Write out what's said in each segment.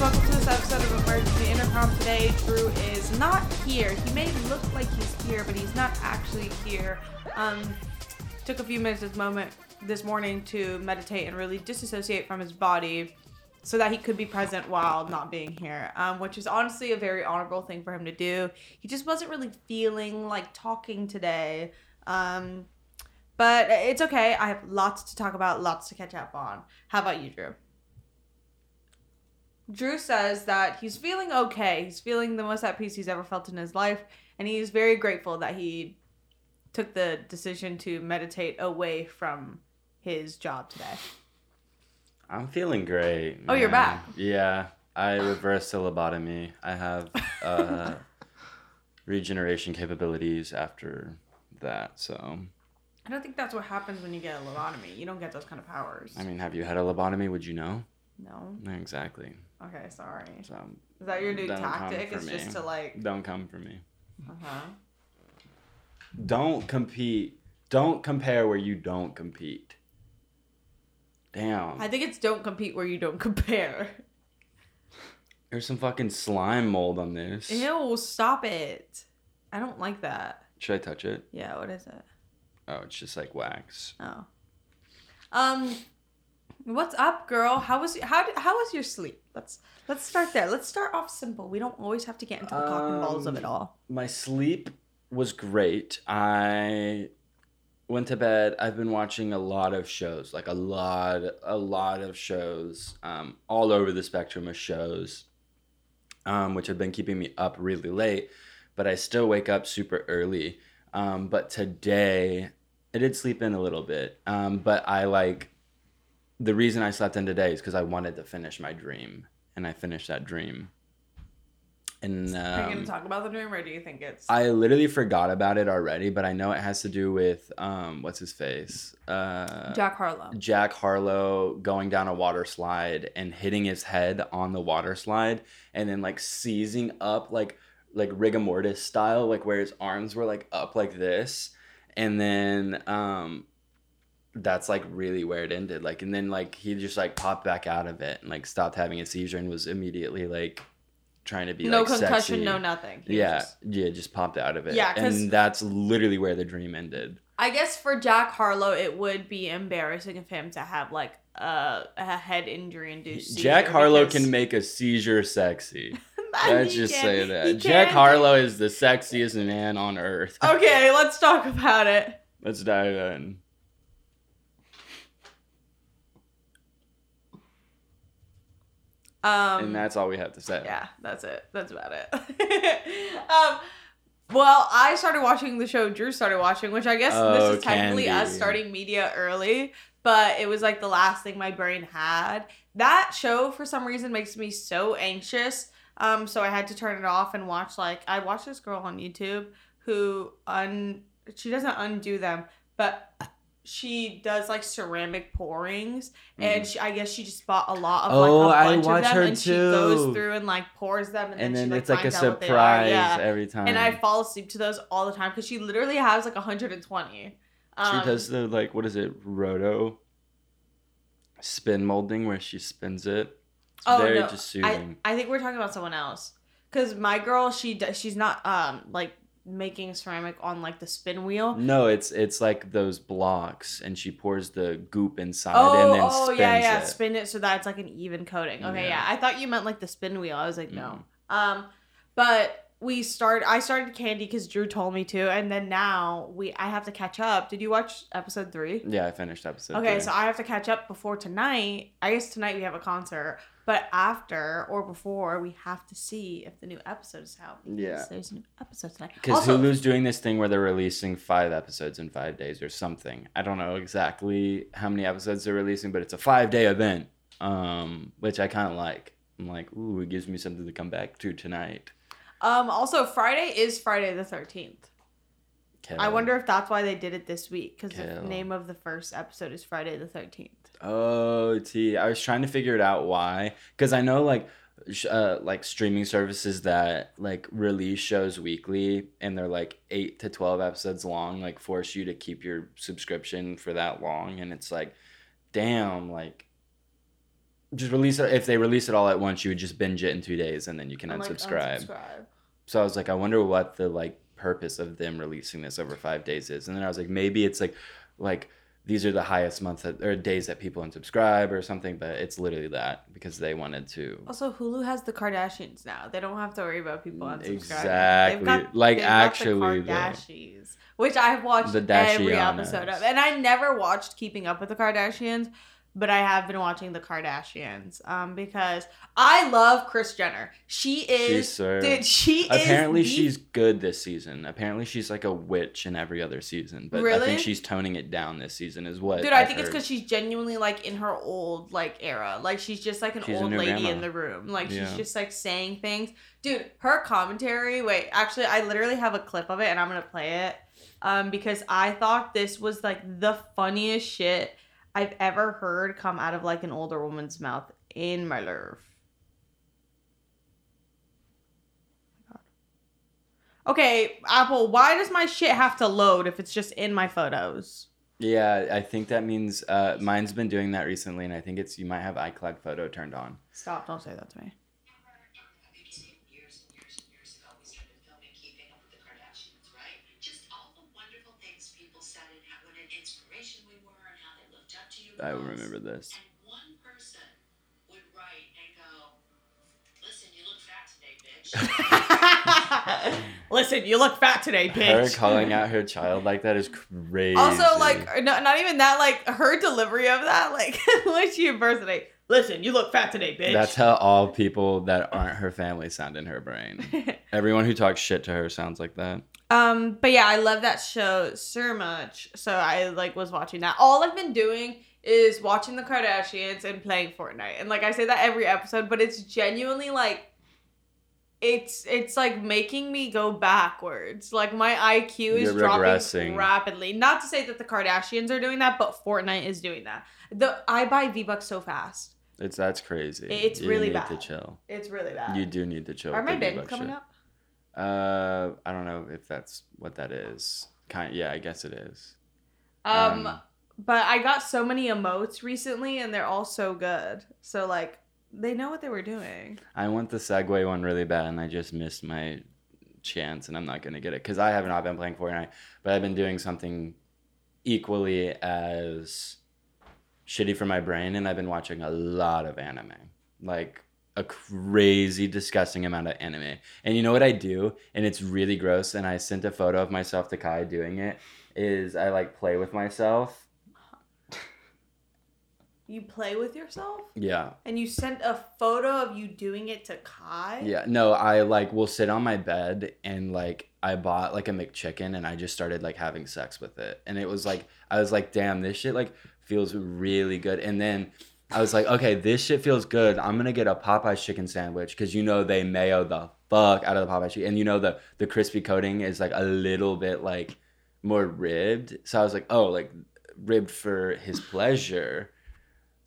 over to this episode of Emergency intercom today. Drew is not here. He may look like he's here, but he's not actually here. Um, took a few minutes this moment this morning to meditate and really disassociate from his body so that he could be present while not being here, um, which is honestly a very honorable thing for him to do. He just wasn't really feeling like talking today. Um, but it's okay. I have lots to talk about, lots to catch up on. How about you, Drew? Drew says that he's feeling okay. He's feeling the most at peace he's ever felt in his life, and he's very grateful that he took the decision to meditate away from his job today. I'm feeling great. Oh, you're back. Yeah, I reversed a lobotomy. I have uh, regeneration capabilities after that. So, I don't think that's what happens when you get a lobotomy. You don't get those kind of powers. I mean, have you had a lobotomy? Would you know? No. Exactly. Okay, sorry. So, Is that your new Don't tactic? It's just to like. don't come for me. Uh huh. Don't compete. Don't compare where you don't compete. Damn. I think it's don't compete where you don't compare. There's some fucking slime mold on this. Ew, stop it. I don't like that. Should I touch it? Yeah, what is it? Oh, it's just like wax. Oh. Um, what's up, girl? How was how how was your sleep? Let's let's start there. Let's start off simple. We don't always have to get into the cock and balls of it Um, all. My sleep was great. I went to bed. I've been watching a lot of shows, like a lot, a lot of shows, um, all over the spectrum of shows, um, which have been keeping me up really late. But I still wake up super early. Um, but today, I did sleep in a little bit. Um, but I like the reason I slept in today is because I wanted to finish my dream, and I finished that dream. And um, Are you gonna talk about the dream, or do you think it's? I literally forgot about it already, but I know it has to do with um, what's his face, uh, Jack Harlow. Jack Harlow going down a water slide and hitting his head on the water slide, and then like seizing up like like rigor mortis style, like where his arms were like up like this, and then um, that's like really where it ended. Like, and then like he just like popped back out of it and like stopped having a seizure and was immediately like trying to be no like concussion, sexy. no nothing. He Yeah, just- yeah, just popped out of it. Yeah, and that's literally where the dream ended. I guess for Jack Harlow, it would be embarrassing of him to have like a, a head injury induced. Jack Harlow can make a seizure sexy. Let's just say that. Jack Harlow is the sexiest man on earth. Okay, let's talk about it. Let's dive in. Um, and that's all we have to say. yeah, that's it. That's about it. um, well, I started watching the show Drew started watching, which I guess Oh, this is technically us starting media early, but it was like the last thing my brain had. That show, for some reason, makes me so anxious. Um, so I had to turn it off and watch like I watched this girl on YouTube who un she doesn't undo them, but she does like ceramic pourings, and she, I guess she just bought a lot of like Mm-hmm. Oh, a I bunch watch of them, her and she goes through and like pours them, and, And then, then she, like, it's like a finds out what they are. surprise Yeah. every time. And I fall asleep to those all the time because she literally has like 120. Um, she does the like what is it, roto spin molding where she spins it. It's Oh very no, I. I think we're talking about someone else. Cause my girl, she does, she's not um like making ceramic on like the spin wheel. No, it's it's like those blocks, and she pours the goop inside Oh, and then oh spins yeah, yeah, it. spin it so that it's like an even coating. Okay, yeah. Yeah. I thought you meant like the spin wheel. I was like, Mm. no. Um, but we start. I started Candy because Drew told me to, and then now we I have to catch up. Did you watch episode three? Yeah, I finished episode. Okay, three. so I have to catch up before tonight. I guess tonight we have a concert, but after or before we have to see if the new episode is out. because Yeah. there's a new episode tonight. Because Hulu's doing this thing where they're releasing five episodes in five days or something. I don't know exactly how many episodes they're releasing, but it's a five day event, um, which I kind of like. I'm like, ooh, it gives me something to come back to tonight. um, also Friday is Friday the thirteenth. I wonder if that's why they did it this week because the name of the first episode is Friday the thirteenth. Oh, T. I was trying to figure it out why, because I know like, uh, like streaming services that like release shows weekly and they're like eight to twelve episodes long, like force you to keep your subscription for that long, and it's like, damn, like, just release it. If they release it all at once, you would just binge it in two days, and then you can I'm like, unsubscribe. unsubscribe. So I was like, I wonder what the like purpose of them releasing this over five days is. And then I was like, maybe it's like, like these are the highest months that, or days that people unsubscribe or something. But it's literally that because they wanted to. Also, Hulu has the Kardashians now. They don't have to worry about people mm, unsubscribing. Exactly. Like, actually, the. Kardashians, which I've watched The every episode of, and I never watched Keeping Up with the Kardashians, but I have been watching the Kardashians um, because I love Kris Jenner. She is, so- dude. She Apparently, is the- she's good this season. Apparently, she's like a witch in every other season. But I think she's toning it down this season, is what. Dude, I I've think it's because she's genuinely like in her old like era. Like she's just like an She's old lady grandma. in the room. Like Yeah. she's just like saying things. Dude, her commentary. Wait, actually, I literally have a clip of it, and I'm gonna play it. Um, because I thought this was like the funniest shit I've ever heard come out of like an older woman's mouth in my life. Okay, Apple, why does my shit have to load if it's just in my photos? Yeah, I think that means uh, mine's been doing that recently, and I think it's you might have iCloud photo turned on. Stop, don't say that to me. Years and years and years ago, we started filming Keeping Up with the Kardashians, right? Just all the wonderful things people said and how, what an inspiration we were and how they looked up to you. I most. remember this. And one person would write and go, "Listen, you look fat today, bitch." Listen, you look fat today, Her calling out her child like that is crazy. Also, like, no, not even that, like, her delivery of that, like, when she impersonate. Listen, you look fat today, bitch. that's how all people that aren't her family sound in her brain. Everyone who talks shit to her sounds like that. um, but yeah, I love that show so much. So I, like, was watching that. All I've been doing is watching the Kardashians and playing Fortnite. And, like, I say that every episode, but it's genuinely, like, it's it's like making me go backwards. Like my IQ is You're dropping regressing. rapidly. Not to say that the Kardashians are doing that, but Fortnite is doing that. The I buy V Bucks so fast. It's that's crazy. It's you really need bad. to chill. It's really bad. You do need to chill. Are my bins coming shit. up? Uh, I don't know if that's what that is. Kind, yeah, I guess it is. Um, Um, but I got so many emotes recently, and they're all so good. So like, they know what they were doing. I want the Segway one really bad, and I just missed my chance, and I'm not gonna get it because I have not been playing Fortnite, but I've been doing something equally as shitty for my brain, and I've been watching a lot of anime, like a crazy, disgusting amount of anime. And you know what I do, and it's really gross. And I sent a photo of myself to Kai doing it. Is I like play with myself. You play with yourself, Yeah, and you sent a photo of you doing it to Kai. Yeah, no, I like will sit on my bed and like I bought like a McChicken and I just started like having sex with it. And it was like I was like, damn, this shit like feels really good. And then I was like, okay, this shit feels good. I'm gonna get a Popeyes chicken sandwich because you know they mayo the fuck out of the Popeyes chicken, and you know the the crispy coating is like a little bit like more ribbed. So I was like, oh, like ribbed for his pleasure.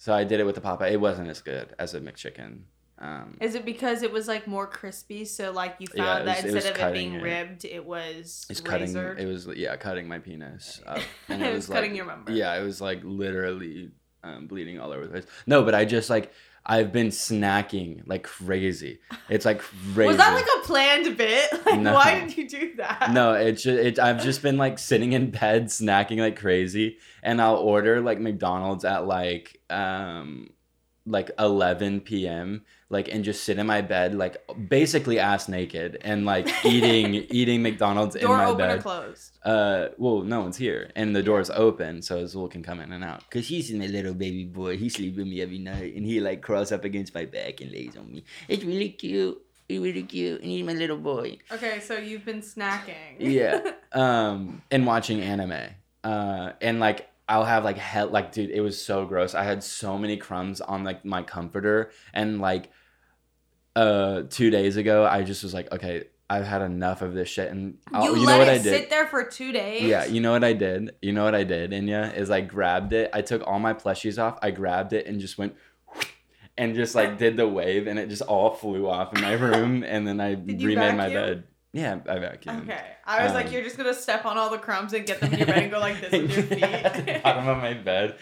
So I did it with the Popeye. It wasn't as good as a McChicken. Um, Is it because it was like more crispy? So like you Yeah, found it that was- it instead of it cutting being it. ribbed, it was It's cutting. razored? It was yeah, cutting my penis. Up. It was cutting like- your member. Yeah, it was like literally um, bleeding all over the place. No, but I just like I've been snacking like crazy. It's like crazy. Was that like a planned bit? Like, No. why did you do that? no, it's just, it, I've just been like sitting in bed snacking like crazy, and I'll order like McDonald's at like um like 11 p.m. like and just sit in my bed like basically ass naked and like eating eating McDonald's in Door my open bed. or closed? Uh, well, no one's here, and the door's open, so Azul can come in and out. Cause he's my little baby boy. He sleeps with me every night, and he like crawls up against my back and lays on me. It's really cute. He's really cute, and he's my little boy. Okay, so you've been snacking. Yeah. Um, and watching anime. Uh, and like I'll have like hell, like dude, it was so gross. I had so many crumbs on like my comforter, and like, uh, two days ago, I just was like, okay, I've had enough of this shit, and I'll- you, you let know what it I did? sit there for two days. Yeah, you know what I did? You know what I did, Enya? Is I grabbed it. I took all my plushies off. I grabbed it and just went and just like did the wave and it just all flew off in my room and then I remade my vacuum? bed. Yeah, I vacuum. Okay. I was like, Um, you're just gonna step on all the crumbs and get them in your bed and go like this with your feet. bottom of my bed.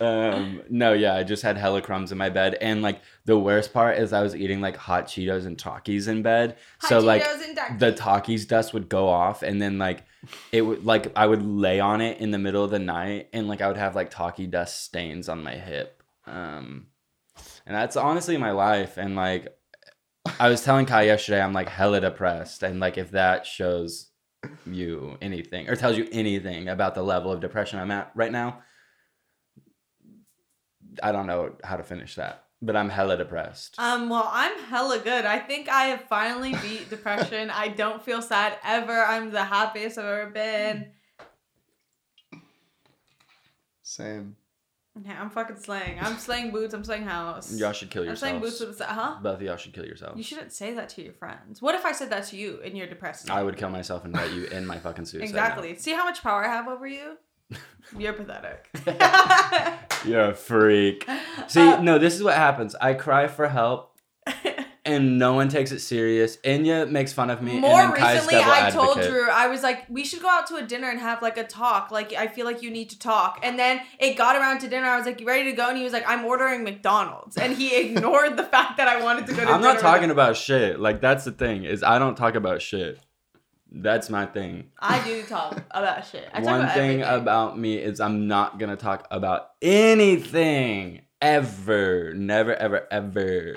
Um, no, yeah, I just had hella crumbs in my bed, and like the worst part is I was eating like hot Cheetos and Takis in bed, so Hot like Cheetos and the Takis dust would go off, and then like it would like I would lay on it in the middle of the night, and like I would have like Taki dust stains on my hip, um, and that's honestly my life, and like. I was telling Kai yesterday, I'm like hella depressed, and like if that shows you anything or tells you anything about the level of depression I'm at right now, I don't know how to finish that. But I'm hella depressed. Um, well, I'm hella good. I think I have finally beat depression. I don't feel sad ever. I'm the happiest I've ever been. Same. Yeah, I'm fucking slaying. I'm slaying boots. I'm slaying house. Y'all should kill yourselves. I'm slaying boots with the huh? Both of y'all should kill yourselves. You shouldn't say that to your friends. What if I said that to you and you're depressed? I would kill myself and write you in my fucking suicide. Exactly. See how much power I have over you? You're pathetic. You're a freak. See, Uh, no, this is what happens. I cry for help and no one takes it serious. Enya makes fun of me. More and then Kai's recently, I told advocate. Drew, I was like, we should go out to a dinner and have like a talk. Like, I feel like you need to talk. And then it got around to dinner. I was like, you ready to go? And he was like, I'm ordering McDonald's. And he ignored the fact that I wanted to go to dinner. I'm not talking about shit. Like that's the thing is I don't talk about shit. That's my thing. I do talk about shit. I talk One about thing everything. about me is I'm not gonna talk about anything ever, never, ever, ever.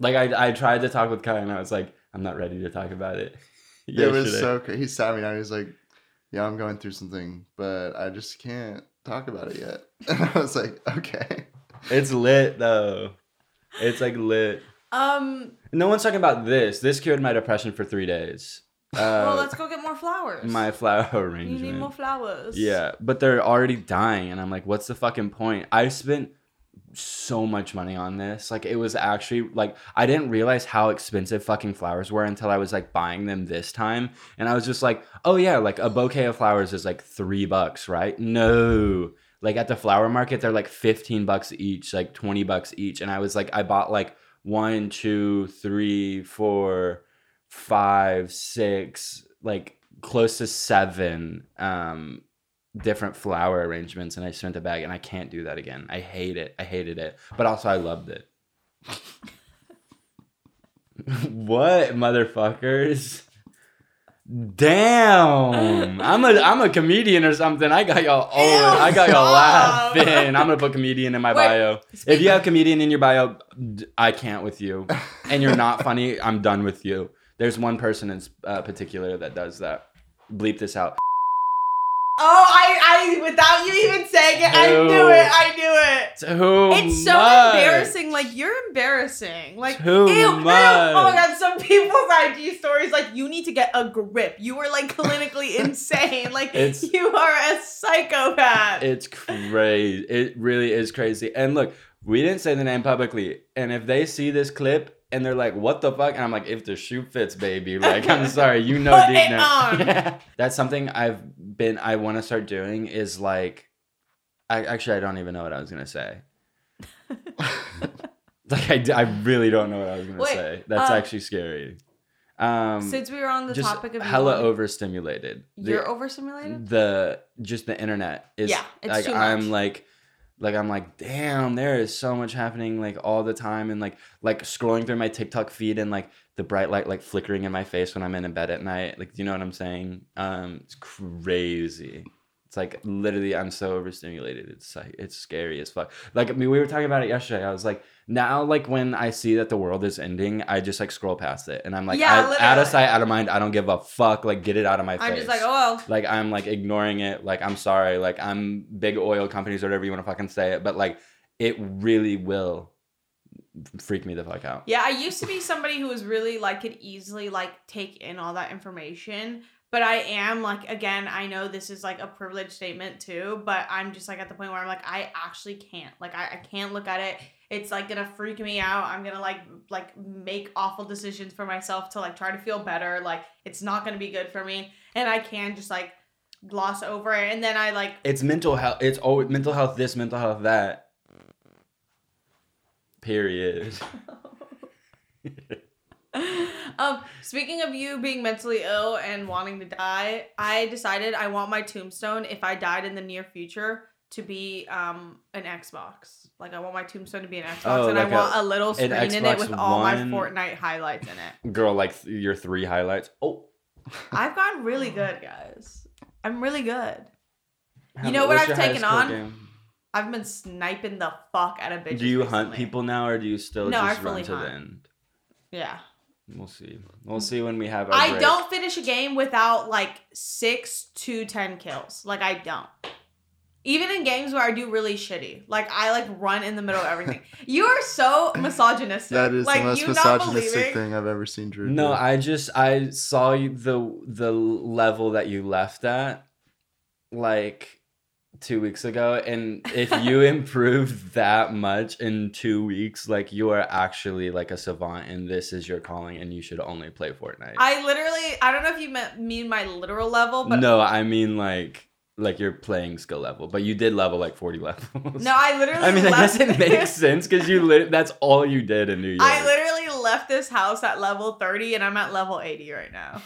Like I, I tried to talk with Kai and I was like, I'm not ready to talk about it. It was so cra He sat me down. He was like, "Yeah, I'm going through something, but I just can't talk about it yet." And I was like, "Okay." It's lit though. It's like lit. Um, No one's talking about this. This cured my depression for three days. Uh, well, let's go get more flowers. my flower arrangement. you need more flowers. Yeah, but they're already dying, and I'm like, what's the fucking point? I spent so much money on this. Like, it was actually like I didn't realize how expensive fucking flowers were until I was like buying them this time, and I was just like, oh yeah, like a bouquet of flowers is like three bucks, right? No. Like at the flower market, they're like 15 bucks each, like 20 bucks each. And I was like, I bought like one, two, three, four, five, six, like close to seven um different flower arrangements and I sent a bag and I can't do that again. I hate it. I hated it. But also I loved it. what motherfuckers? Damn. I'm a I'm a comedian or something. I got y'all oh I got y'all laughing. I'm gonna put comedian in my Wait, bio. If you have comedian in your bio, I can't with you. And you're not funny, I'm done with you. There's one person in uh, particular that does that. Bleep this out. Oh, I, I, without you even saying it, I knew it. I knew it. Too It's so much. embarrassing. Like you're embarrassing. Like Too ew, ew. much. Oh my god, some people's IG stories like you need to get a grip. You were like clinically insane. Like It's- you are a psychopath. It's crazy. It really is crazy. And look, we didn't say the name publicly. And if they see this clip and they're like, "What the fuck?" and I'm like, "If the shoe fits, baby." Like, I'm sorry, you know Put deep it down. on. That's something I've been. I want to start doing is like, I actually I don't even know what I was gonna say. Like I really don't know what I was gonna Wait, say. That's uh, actually scary. Um, Since we were on the topic of hella wanting- overstimulated. You're overstimulated. the just the internet is Yeah, it's like too I'm like like I'm like damn there is so much happening like all the time and like like scrolling through my TikTok feed and like the bright light like flickering in my face when I'm in a bed at night. Like do you know what I'm saying? Um it's crazy. It's like literally I'm so overstimulated. It's like it's scary as fuck. Like I mean we were talking about it yesterday. I was like now like when I see that the world is ending I just like scroll past it and I'm like Yeah, out, out of sight out of mind I don't give a fuck like get it out of my face I'm just like, oh like I'm like ignoring it. Like I'm sorry. Like I'm big oil companies or whatever you want to fucking say it, but like it really will freak me the fuck out. Yeah, I used to be somebody who was really like could easily like take in all that information. But I am like again, I know this is like a privileged statement too, but I'm just like at the point where I'm like, I actually can't. Like I, I can't look at it. It's like gonna freak me out. I'm gonna like like make awful decisions for myself to like try to feel better. Like it's not gonna be good for me. And I can just like gloss over it. And then I like It's mental health. It's always mental health. This mental health that. Period. Um, speaking of you being mentally ill and wanting to die, I decided I want my tombstone if I died in the near future to be um an Xbox. Like I want my tombstone to be an Xbox, Oh, and like I want a- a, little screen in it with all One. my Fortnite highlights in it. Girl, like th- your three highlights. Oh, I've gotten really good, guys. I'm really good. You know what I've taken on? game? I've been sniping the fuck out of bitches. Do you hunt people now, or do you still No, I just run to the end? Yeah. We'll see. We'll see when we have. I break. don't finish a game without like six to ten kills. Like I don't. Even in games where I do really shitty, like I like run in the middle of everything. you are so misogynistic. That is like, the most misogynistic thing I've ever seen Drew. No, do. I just I saw you the the level that you left at, like two weeks ago, and if you improved that much in two weeks, like you are actually like a savant, and this is your calling, and you should only play Fortnite. I literally, I don't know if you meant, mean my literal level, but no, I mean like like your playing skill level, but you did level like forty levels. no, I literally. I mean, I guess it makes sense because you lit- that's all you did in New York. I literally left this house at level thirty, and I'm at level eighty right now.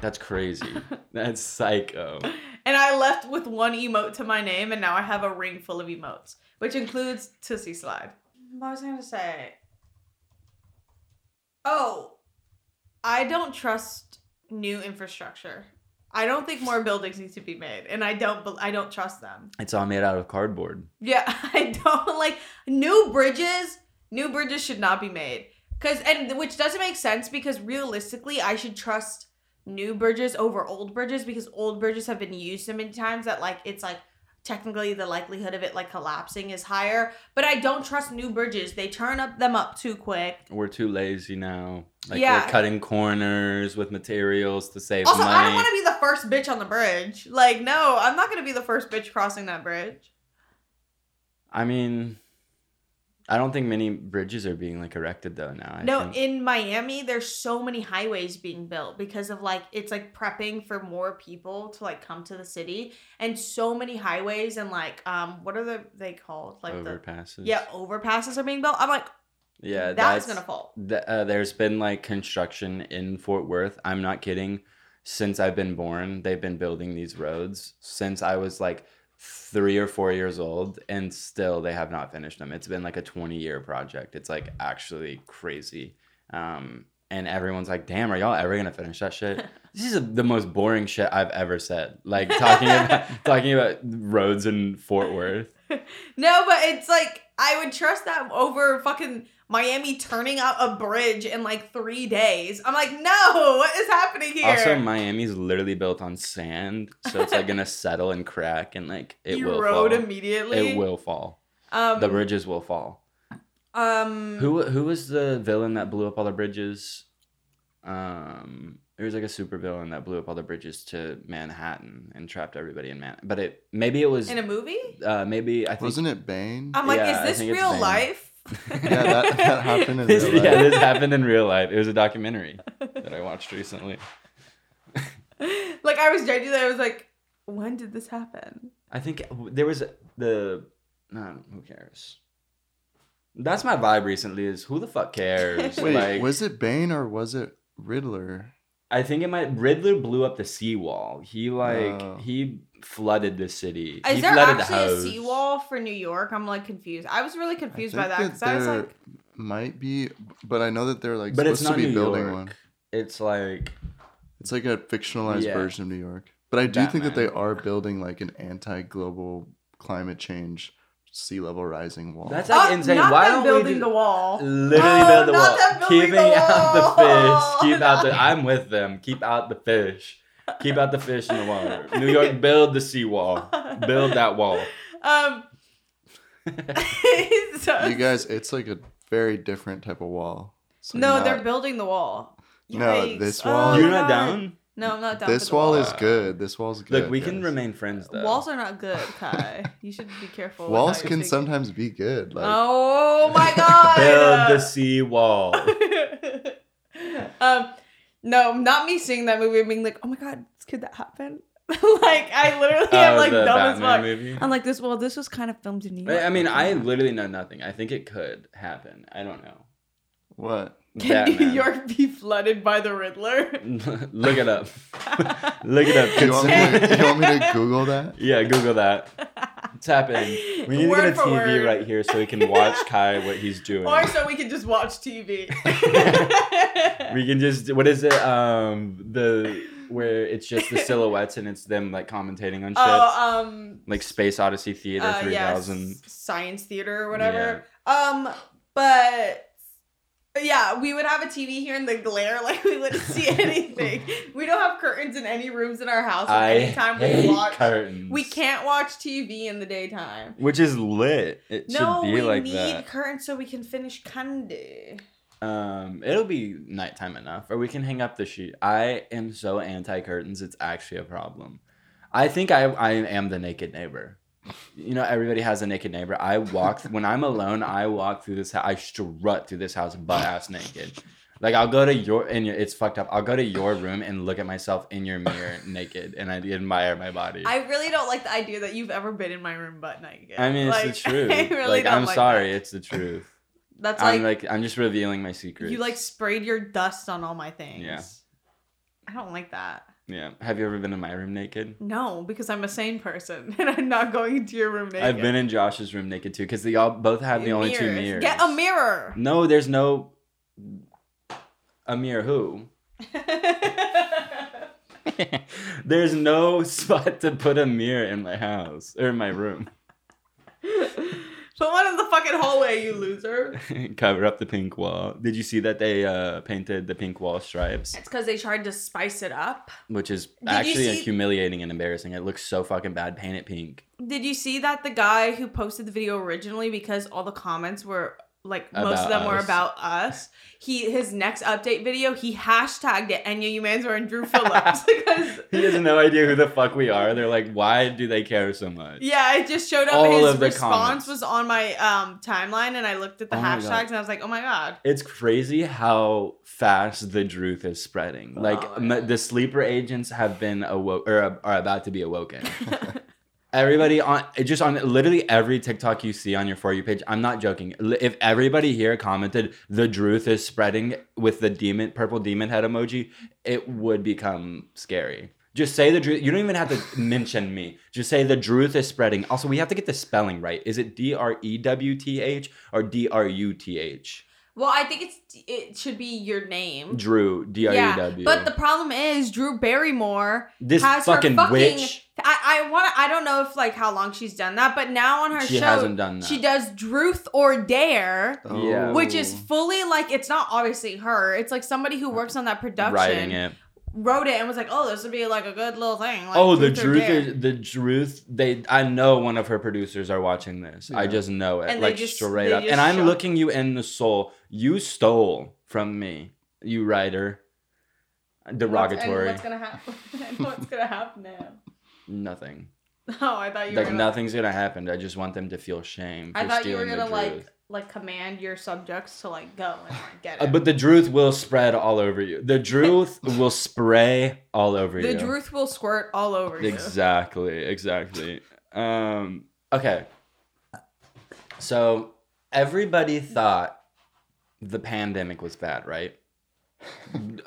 that's crazy. That's psycho. And I left with one emote to my name, and now I have a ring full of emotes, which includes Toosie Slide. What was I gonna say? Oh, I don't trust new infrastructure. I don't think more buildings need to be made, and I don't. I don't trust them. It's all made out of cardboard. Yeah, I don't like new bridges. New bridges should not be made because, and which doesn't make sense because realistically, I should trust new bridges over old bridges because old bridges have been used so many times that like it's like technically the likelihood of it like collapsing is higher. But I don't trust new bridges. They turn up them up too quick. We're too lazy now. Like Yeah. we're cutting corners with materials to save Also, I don't want to be the first bitch on the bridge. Like, no, I'm not gonna be the first bitch crossing that bridge. I mean, I don't think many bridges are being like erected though now. I no, think. in Miami, there's so many highways being built because of like it's like prepping for more people to like come to the city, and so many highways and like um, what are the they called like the overpasses. yeah overpasses are being built. I'm like yeah, that's, that's, gonna fall. th- uh, there's been like construction in Fort Worth. I'm not kidding. Since I've been born, they've been building these roads since I was like three or four years old, and still they have not finished them. It's been like a 20 year project. It's like actually crazy. Um, and everyone's like, "Damn, are y'all ever gonna finish that shit?" this is the most boring shit I've ever said. Like talking about talking about roads in Fort Worth. No, but it's like I would trust that over fucking Miami turning out a bridge in like three days. I'm like, no, what is happening here? Also, Miami's literally built on sand, so it's like gonna settle and crack, and like it you will rode fall. immediately. It will fall. Um, The bridges will fall. Um, Who who was the villain that blew up all the bridges? Um, it was like a super villain that blew up all the bridges to Manhattan and trapped everybody in Manhattan. But it maybe it was in a movie? uh maybe I think Wasn't it Bane? I'm like, Yeah, is this real life? Yeah, that- that happened in this, real Yeah, this happened in real life. It was a documentary that I watched recently. like I was genuinely, I was like, when did this happen? I think there was the no, who cares? That's my vibe recently. Is who the fuck cares? Wait, like, was it Bane or was it Riddler? I think it might. Riddler blew up the seawall. He like Oh. he flooded the city. Is he there flooded the actually a seawall for New York? I'm like confused. I was really confused by that because I was like, might be, but I know that they're like But it's supposed not to be New building York. one. It's like It's like a fictionalized Yeah. version of New York. But I do think that they are building like an anti-global climate change sea level rising wall. that's like oh, insane. not Why them don't building we the wall. literally No, build the not wall? them building Keeping the out the fish. Keep out the. I'm with them. Keep out the fish. Keep out the fish in the water. New York, build the seawall. Build that wall. Um, so- you guys, it's like a very different type of wall. So no, not- they're building the wall. No, this Oh wall- my You're not down. No, I'm not down. This for the wall wall is good. This wall's good. Look, we can remain friends though. Walls are not good, Kai. You should be careful. Walls can speaking. sometimes be good. Like oh my god! build the seawall. um, no, not me seeing that movie and being like, oh my god, could that happen? like I literally am Oh, like the dumb as fuck. movie. I'm like this. Well, this was kind of filmed in New York. I I mean, I literally know nothing. I think it could happen. I don't know. what? Can Batman. New York be flooded by the Riddler? Look it up. Look it up. Do you, want me kids. to, you want me to Google that? yeah, Google that. It's happening. We need to get a TV word. right here so we can watch Kai what he's doing. Or so we can just watch TV. we can just what is it? Um, the where it's just the silhouettes and it's them like commentating on shit, oh, um, like Space Odyssey Theater uh, three yeah, thousand. s- science theater or whatever. Um, but yeah, we would have a TV here in the glare, like we wouldn't see anything. we don't have curtains in any rooms in our house. So I anytime we watch, curtains. we can't watch TV in the daytime. Which is lit. It No, should be we like need that. curtains so we can finish candy. Um, it'll be nighttime enough, or we can hang up the sheet. I am so anti curtains; it's actually a problem. I think I I am the naked neighbor. You know, everybody has a naked neighbor. I walk when I'm alone. I walk through this. house. I strut through this house butt ass naked. Like I'll go to your and it's fucked up. I'll go to your room and look at myself in your mirror naked, and I admire my body. I really don't like the idea that you've ever been in my room butt naked. I mean, it's Like, the truth. I really like I'm like sorry, that. it's the truth. That's I'm like, like I'm just revealing my secrets. you like sprayed your dust on all my things. Yeah. I don't like that. Yeah. Have you ever been in my room naked? No, because I'm a sane person and I'm not going into your room naked. I've been in Josh's room naked too, because they all both have the only two mirrors. Get a mirror. No, there's no a mirror. Who? there's no spot to put a mirror in my house or in my room. Put one in the fucking hallway, you loser. Cover up the pink wall. Did you see that they uh, painted the pink wall stripes, It's because they tried to spice it up. which is you actually see- humiliating and embarrassing. It looks so fucking bad. Paint it pink. Did you see that the guy who posted the video originally because all the comments were like most of About them were about us. He his next update video he hashtagged it Enya Umanzor and Drew Phillips because He has no idea who the fuck we are. They're like, why do they care so much? yeah it just showed up. All his of the response comments. was on my um timeline and I looked at the Oh hashtags and I was like oh my god. It's crazy how fast the truth is spreading. Like Oh, yeah. the sleeper agents have been awoke or are about to be awoken. Everybody on just on literally every TikTok you see on your for you page. I'm not joking. If everybody here commented the truth is spreading with the demon purple demon head emoji, it would become scary. Just say the truth. You don't even have to mention me. Just say the truth is spreading. Also, we have to get the spelling right. Is it D R E W T H or D R U T H? Well I think it's it should be your name. Drew D R U Yeah, but the problem is Drew Barrymore this has her fucking, fucking witch. I, I want I don't know if like how long she's done that, but now on her She show hasn't done that. she does Truth or Dare, Yeah. which is Oh. fully like it's not obviously her. It's like somebody who works on that production writing it. wrote it and was like, "Oh, this would be like a good little thing." Like, oh, the or truth is the truth. They, I know one of her producers are watching this. I just know it, And like just- straight up. And I'm show- looking you in the soul. You stole from me, you writer. Derogatory. What's, what's gonna happen? what's gonna happen now? Nothing. Oh, I thought you were Like gonna, nothing's gonna happen. I just want them to feel shame. I thought you were gonna like like command your subjects to like go and like get Uh, it. but the truth will spread all over you. The truth will spray all over the you. The truth will squirt all over you. Exactly, exactly. Um, okay. So everybody thought the pandemic was bad, right?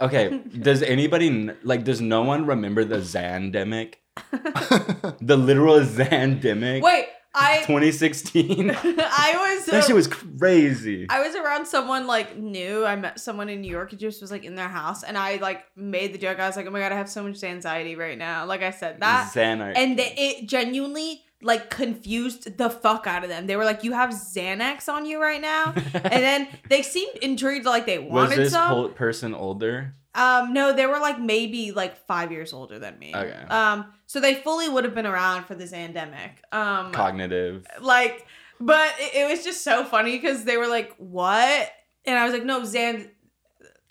Okay. does anybody like? Does no one remember the Zandemic? The literal Zandemic. Wait, I 2016. I was that shit was crazy. I was around someone like new. I met someone in New York who just was like in their house, and I like made the joke. I was like, "Oh my god, I have so much anxiety right now." Like I said that, Xanarchy. and they, it genuinely like confused the fuck out of them. They were like, "You have Xanax on you right now," and then they seemed intrigued, like they was wanted this some. pol- person older? Um, no, they were like maybe like five years older than me. Okay. Um, so they fully would have been around for this pandemic. Um, Cognitive. like, but it, it was just so funny because they were like, "What?" And I was like, "No,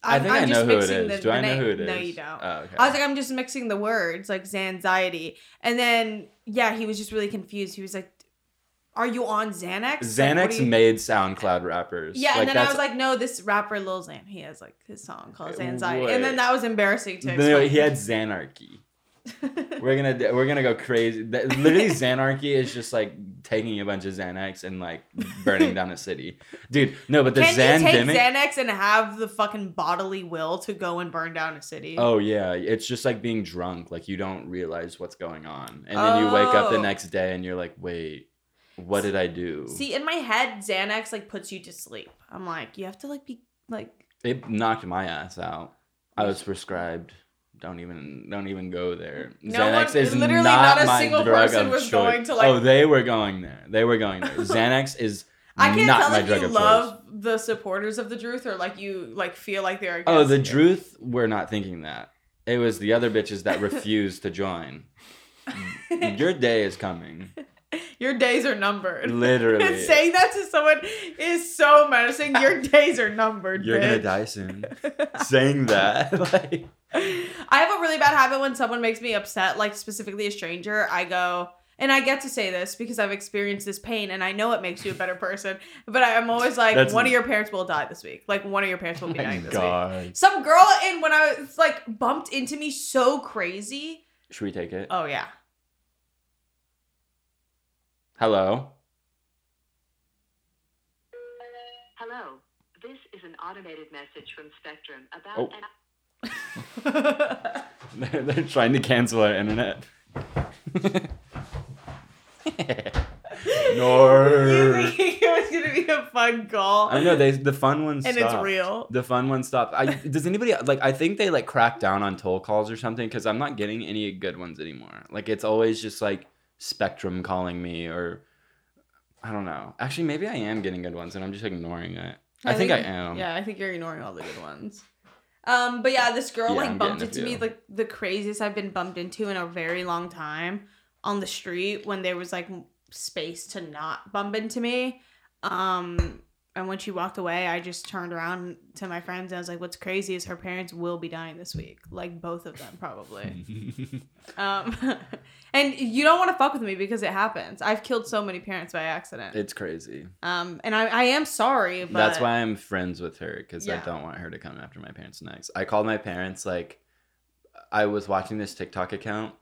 Zan." I I'm, think i I'm know just who it mixing is. the- Do I know name. who it is? No, you don't. Oh, okay. I was like, I'm just mixing the words, like Zanxiety. And then, yeah, he was just really confused. He was like, Are you on Xanax? Xanax do you- made SoundCloud rappers. Yeah, like, and then I was like, No, this rapper Lil Xan, he has like his song called Uh, Anxiety. wait. And then that was embarrassing to No, he had Xanarchy. We're gonna we're gonna go crazy. That- Literally, Xanarchy is just like taking a bunch of Xanax and like burning down a city, dude. No, but the Can you take Xanax and have the fucking bodily will to go and burn down a city? Oh yeah, it's just like being drunk. Like you don't realize what's going on, and then you wake up the Oh. next day and you're like, wait, what did I do? See, in my head, Xanax like puts you to sleep. I'm like, you have to like be like. It knocked my ass out. I was prescribed. Don't even don't even go there. No Xanax one- is literally not, not a my single drug person was choice. going to, like- Oh, they were going there. They were going there. Xanax is I can't not tell my if drug you love choice. the supporters of the truth or like you like feel like they're. Oh, the you. truth. We're not thinking that. It was the other bitches that refused to join. Your day is coming. Your days are numbered. Literally. saying that to someone is so menacing. Your days are numbered. You're gonna die soon. Saying that, like, I have a really bad habit when someone makes me upset, like specifically a stranger. I go, and I get to say this because I've experienced this pain and I know it makes you a better person. But I, I'm always like, That's- one of your parents will die this week. Like, one of your parents will be my dying this week. Some girl, and when I was like bumped into me so crazy. Should we take it? Oh, yeah. Hello. Hello. This is an automated message from Spectrum about Oh. an They're, they're trying to cancel our internet. you no. think it was going to be a fun call? I know they the fun ones And it's stopped. real. The fun ones stopped. I, does anybody like? I think they like crack down on toll calls or something because I'm not getting any good ones anymore. Like it's always just like Spectrum calling me or I don't know. Actually, maybe I am getting good ones and I'm just ignoring it. I, think, I am. Yeah, I think you're ignoring all the good ones. Um, but yeah, this girl Yeah, like I'm bumped into me like the craziest I've been bumped into in a very long time on the street when there was like space to not bump into me. Um, and when she walked away, I just turned around to my friends and I was like, "What's crazy is her parents will be dying this week, like both of them probably." um, and you don't want to fuck with me because it happens. I've killed so many parents by accident. it's crazy. um, and I, I am sorry, but That's why I'm friends with her because I don't want her to come after my parents next. I called my parents like I was watching this TikTok account.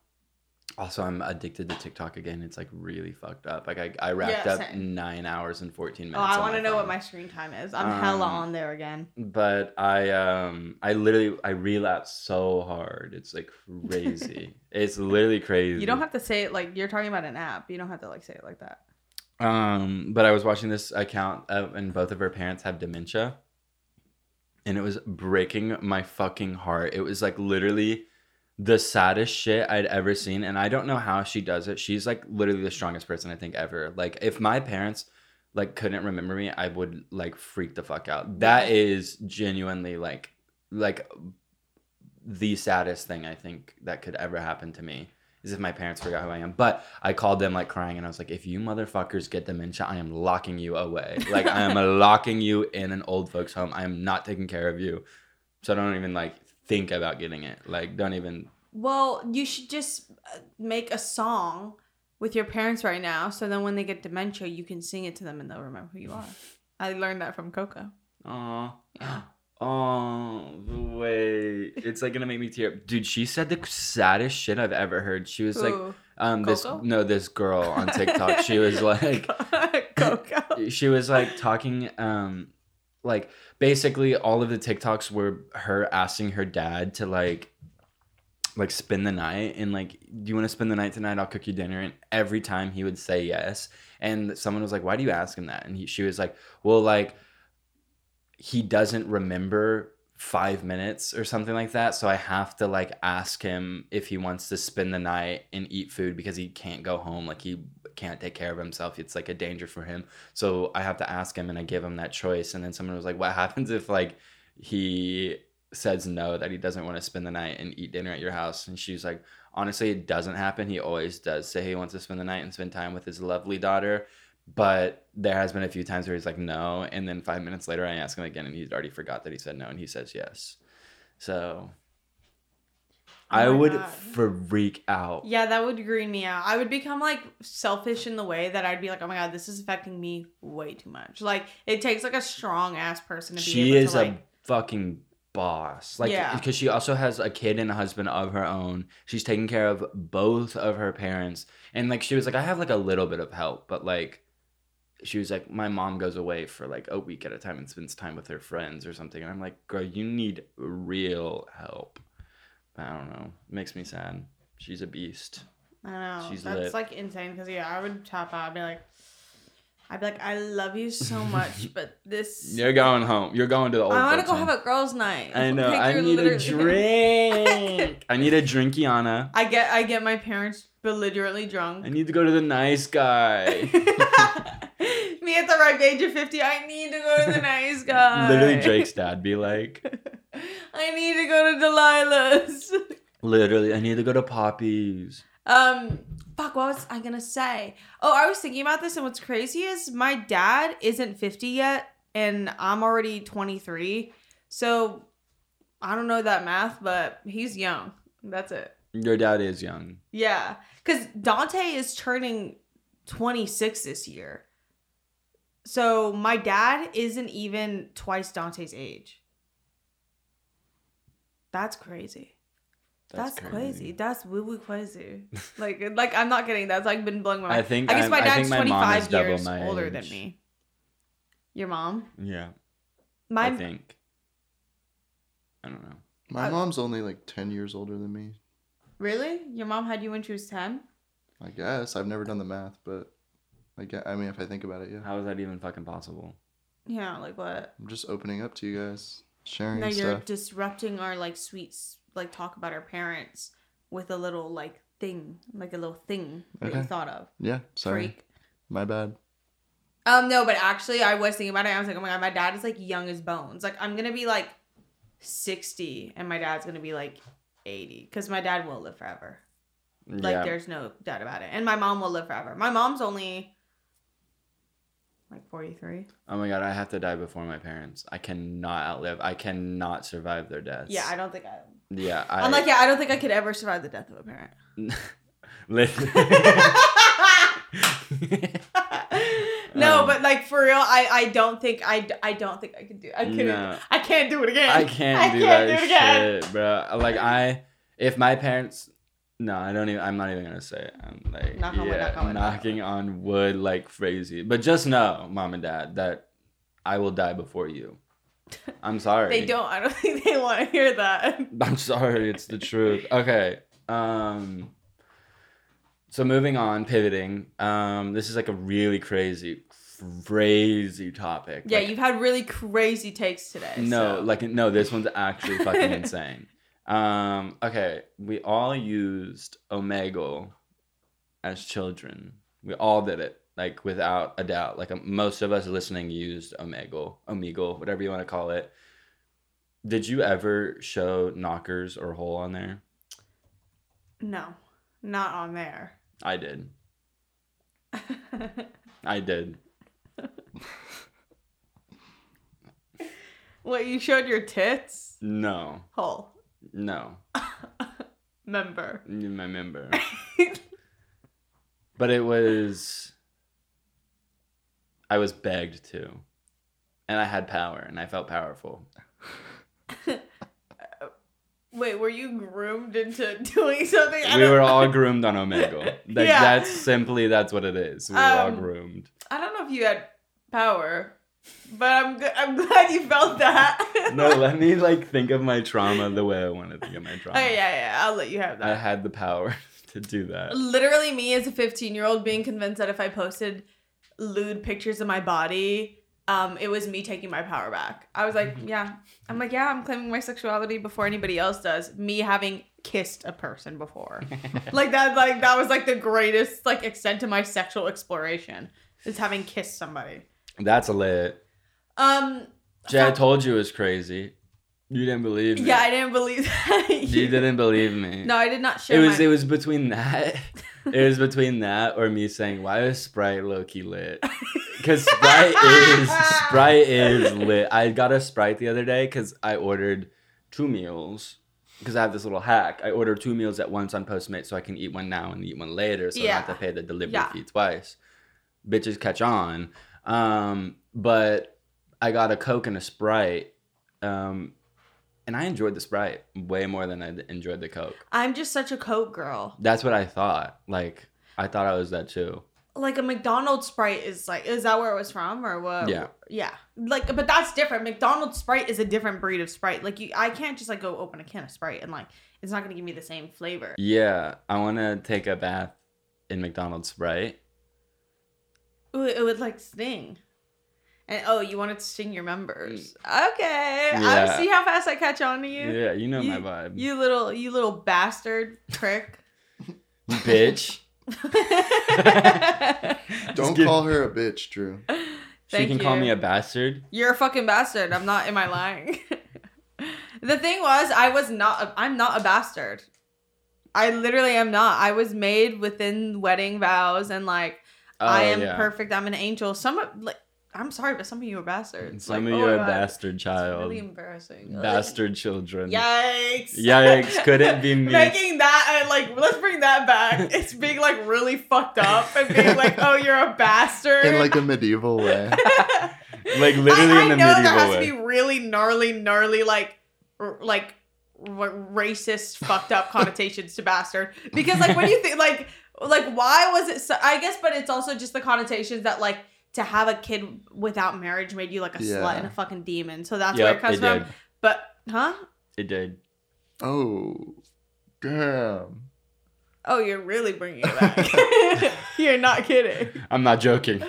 Also, I'm addicted to TikTok again. It's like really fucked up. Like I, I wrapped Yeah, up nine hours and fourteen minutes. Oh, I want to know what my screen time is. I'm hella Um, on there again. But I um I literally I relapse so hard. It's like crazy. it's literally crazy. You don't have to say it like you're talking about an app. You don't have to like say it like that. Um, but I was watching this account, uh, and both of her parents have dementia, and it was breaking my fucking heart. It was like literally the saddest shit I'd ever seen, and I don't know how she does it. She's like literally the strongest person I think ever. Like if my parents like couldn't remember me, I would like freak the fuck out. That is genuinely like like the saddest thing I think that could ever happen to me is if my parents forgot who I am. But I called them like crying and I was like, if you motherfuckers get dementia, I am locking you away. Like I am locking you in an old folks home. I am not taking care of you. So I don't even like think about getting it. Like don't even Well, you should just uh, make a song with your parents right now, so then when they get dementia, you can sing it to them and they'll remember who you are. I learned that from Coco. Aw. Yeah. Oh, the way it's like gonna make me tear up. Dude, she said the saddest shit I've ever heard. She was like, Who? um, this no, this girl on TikTok. she was like, Coco. she was like talking um like basically all of the TikToks were her asking her dad to like like spend the night and like do you want to spend the night tonight? I'll cook you dinner. And every time he would say yes and someone was like why do you ask him that? And he, she was like well like he doesn't remember 5 minutes or something like that. So I have to like ask him if he wants to spend the night and eat food because he can't go home. Like he can't take care of himself. It's like a danger for him. So I have to ask him and I give him that choice. And then someone was like what happens if like he says no that he doesn't want to spend the night and eat dinner at your house? And she's like honestly it doesn't happen. He always does say he wants to spend the night and spend time with his lovely daughter but there has been a few times where he's like no and then five minutes later i ask him again and he'd already forgot that he said no and he says yes so oh i Oh my would God. freak out Yeah, that would green me out. I would become like selfish in the way that I'd be like, oh my god, this is affecting me way too much. Like it takes like a strong ass person to be she able is to like a fucking boss. Like, Yeah. because she also has a kid and a husband of her own. She's taking care of both of her parents. And like, she was like, I have like a little bit of help, but like, she was like, my mom goes away for like a week at a time and spends time with her friends or something. And I'm like, girl, you need real help. I don't know. It makes me sad. She's a beast. I know. She's That's lit. like insane because yeah, I would tap out. I'd be like, I'd be like, I love you so much, but this. You're going home. You're going to the old. I want to go home. have a girls' night. I know. Like, I need a drink. I need a drinkiana. I get I get my parents belligerently drunk. I need to go to the nice guy. Me at the ripe age of fifty, I need to go to the nice guy. Literally, Drake's dad be like, I need to go to Delilah's. literally, I need to go to Poppy's. Um, fuck, what was I gonna say? Oh, I was thinking about this, and what's crazy is my dad isn't 50 yet, and I'm already 23. So I don't know that math, but he's young. That's it. Your dad is young. Yeah, because Dante is turning 26 this year. So my dad isn't even twice Dante's age. That's crazy. That's, crazy. That's woo woo crazy. like, like I'm not kidding. That's like been blowing my mind. I think I guess I'm- my dad's my 25 years my older than me. Your mom? Yeah, My I think. I don't know. My Uh, mom's only like 10 years older than me. really? Your mom had you when she was 10? I guess. I've never done the math, but I, get, I mean, if I think about it, yeah. How is that even fucking possible? Yeah, like what? I'm just opening up to you guys, sharing No, you're stuff. disrupting our like sweet like talk about our parents with a little like thing, like a little thing that you thought of. Yeah, sorry. Freak. My bad. Um, no, but actually, I was thinking about it. I was like, oh my god, my dad is like young as bones. Like, I'm gonna be like sixty, and my dad's gonna be like eighty, because my dad will live forever. Like, yeah. there's no doubt about it. And my mom will live forever. My mom's only like forty three. Oh my god, I have to die before my parents. I cannot outlive. I cannot survive their deaths. Yeah, I don't think I. Yeah, I. I'm like, yeah, I don't think I could ever survive the death of a parent. Listen. no, Um, but like for real, I I don't think I I don't think I could do. I couldn't. No. I can't do it again. I can't I do can't that do it again. shit, bro. Like I, if my parents, no, I don't even. I'm not even gonna say it. I'm like, Knock on wood, yeah, knock on wood, knock on knocking on wood like crazy. But just know, mom and dad, that I will die before you. I'm sorry. They don't. I don't think they want to hear that. I'm sorry, it's the truth. Okay. Um so moving on, pivoting. Um this is like a really crazy crazy topic. Yeah, Like, you've had really crazy takes today. No, so- like no, this one's actually fucking insane. Um okay, we all used Omegle as children. We all did it like without a doubt. Like um, most of us listening used Omegle, Omegle, whatever you want to call it. Did you ever show knockers or hole on there? no, not on there. I did. I did. what you showed your tits? No. Hole. No. Member. My member. but it was I was begged to. And I had power and I felt powerful. Wait, were you groomed into doing something? I We were all groomed on Omegle. Like Yeah. that's simply that's what it is. We were all Um, groomed. I don't know if you had power, but I'm good. I'm glad you felt that. No, let me like think of my trauma the way I want to think of my Oh trauma. yeah, yeah. I'll let you have that. I had the power to do that. Literally, me as a 15 year old being convinced that if I posted lewd pictures of my body, um, it was me taking my power back. I was like, yeah. I'm like, yeah, I'm claiming my sexuality before anybody else does. Me having kissed a person before, like that, like that was like the greatest like extent to my sexual exploration is having kissed somebody. That's lit. Um, Jay, I told you it was crazy. You didn't believe me. yeah, I didn't believe that. You didn't believe me. No, I did not share. It was my- it was between that. It was between that or me saying, "Why is Sprite low key lit?" Because Sprite is Sprite is lit. I got a Sprite the other day because I ordered two meals. Because I have this little hack. I order two meals at once on Postmates so I can eat one now and eat one later, so I don't have to pay the delivery Yeah. fee twice. Bitches catch on. Um, but I got a Coke and a Sprite. Um, and I enjoyed the Sprite way more than I enjoyed the Coke. I'm just such a Coke girl. That's what I thought. Like I thought I was that too. Like a McDonald's Sprite is like, is that where it was from or what? Yeah. Yeah. Like, but that's different. McDonald's Sprite is a different breed of Sprite. Like, you, I can't just like go open a can of Sprite and like, it's not gonna give me the same flavor. Yeah, I want to take a bath in McDonald's Sprite. Ooh, it would like sting. And oh, you wanted to sting your members. Okay. I Yeah. see how fast I catch on to you. Yeah, you know my vibe. You little you little bastard prick. Bitch. Don't give- call her a bitch, Drew. Thank She Thank can call me a bastard. You're a fucking bastard. I'm not. Am I lying? the thing was, I was not. A, I'm not a bastard. I literally am not. I was made within wedding vows, and like I Oh, am yeah. perfect. I'm an angel. Some of like. I'm sorry, but some of you are bastards. Some Like, of oh you my are God. bastard child. It's child. really embarrassing. Like, bastard children. Yikes! Yikes, couldn't be me. Making that and like, let's bring that back. It's being like really fucked up and being like, oh, you're a bastard. In like a medieval way. Like literally I, I in the know there medieval has way. to be really gnarly, gnarly, like, r- like r- racist, fucked up connotations to bastard. Because like when you think like, like why was it? So, I guess, but it's also just the connotations that like to have a kid without marriage made you like a slut and a fucking demon. So that's where Yep, it comes it from. did. But huh? It did. Oh, damn. Oh, you're really bringing it back. you're not kidding. I'm not joking.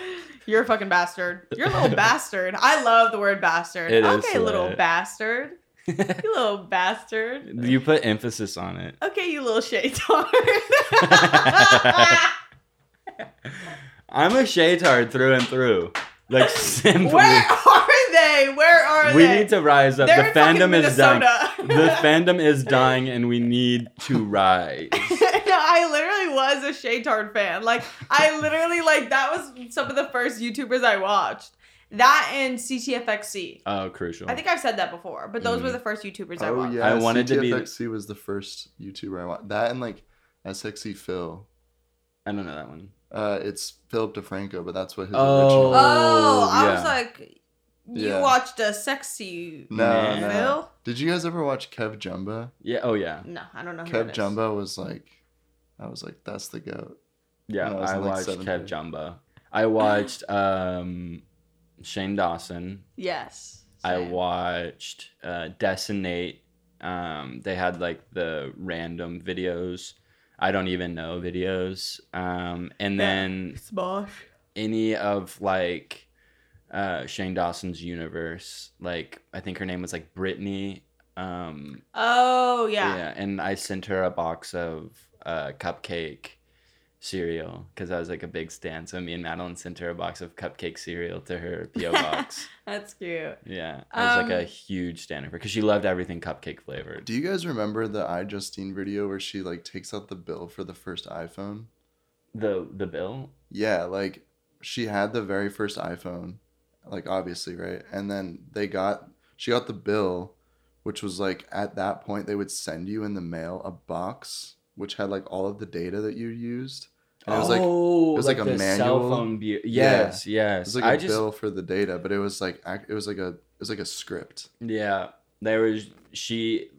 You're a fucking bastard. You're a little bastard. I love the word bastard. It is okay, little lit. bastard. You little bastard. you put emphasis on it. Okay, you little shaytard. I'm a shaytard through and through. Like simply. Where are they? Where are we they? We need to rise up. They're the fandom is dying. The fandom is dying, and we need to rise. no, I literally was a Shaytard fan. Like, I literally like that was some of the first YouTubers I watched. That and CTFXC. Oh, crucial. I think I've said that before, but those were Mhm. the first YouTubers I Oh watched. yeah, I wanted to be- CTFXC was the first YouTuber I watched. That and like SXE Phil. I don't know that one. Uh, it's Philip DeFranco, but that's what his Oh. original. Oh, I was like, you Yeah. watched a sexy No, Man. no. Phil? Did you guys ever watch Kev Jumba? Yeah. Oh yeah. No, I don't know. Who Kev that is. Jumba was like, I was like, that's the goat. Yeah. I I in, like, watched Kev grade. Jumba. I watched um, Shane Dawson. Yes. I watched uh, Decimate. Um, they had like the random videos. I don't even know videos. Um, and Yeah. then Smosh. any of like uh, Shane Dawson's universe. Like I think her name was like Brittany. Um, Oh yeah. yeah. and I sent her a box of uh, cupcake cereal because I was like a big stan. So me and Madeline sent her a box of cupcake cereal to her PO box. That's cute. Yeah, I was like a Um, huge stan of her because she loved everything cupcake flavored. Do you guys remember the iJustine video where she like takes out the bill for the first iPhone? The the bill. Yeah, like she had the very first iPhone, like obviously, right? And then they got she got the bill, which was like at that point they would send you in the mail a box which had like all of the data that you used. And it was like oh, was like a the cell manual- phone. Bu- yes, it yes. was like I a just bill for the data, but it was like it was like a it was like a script. yeah. There was she.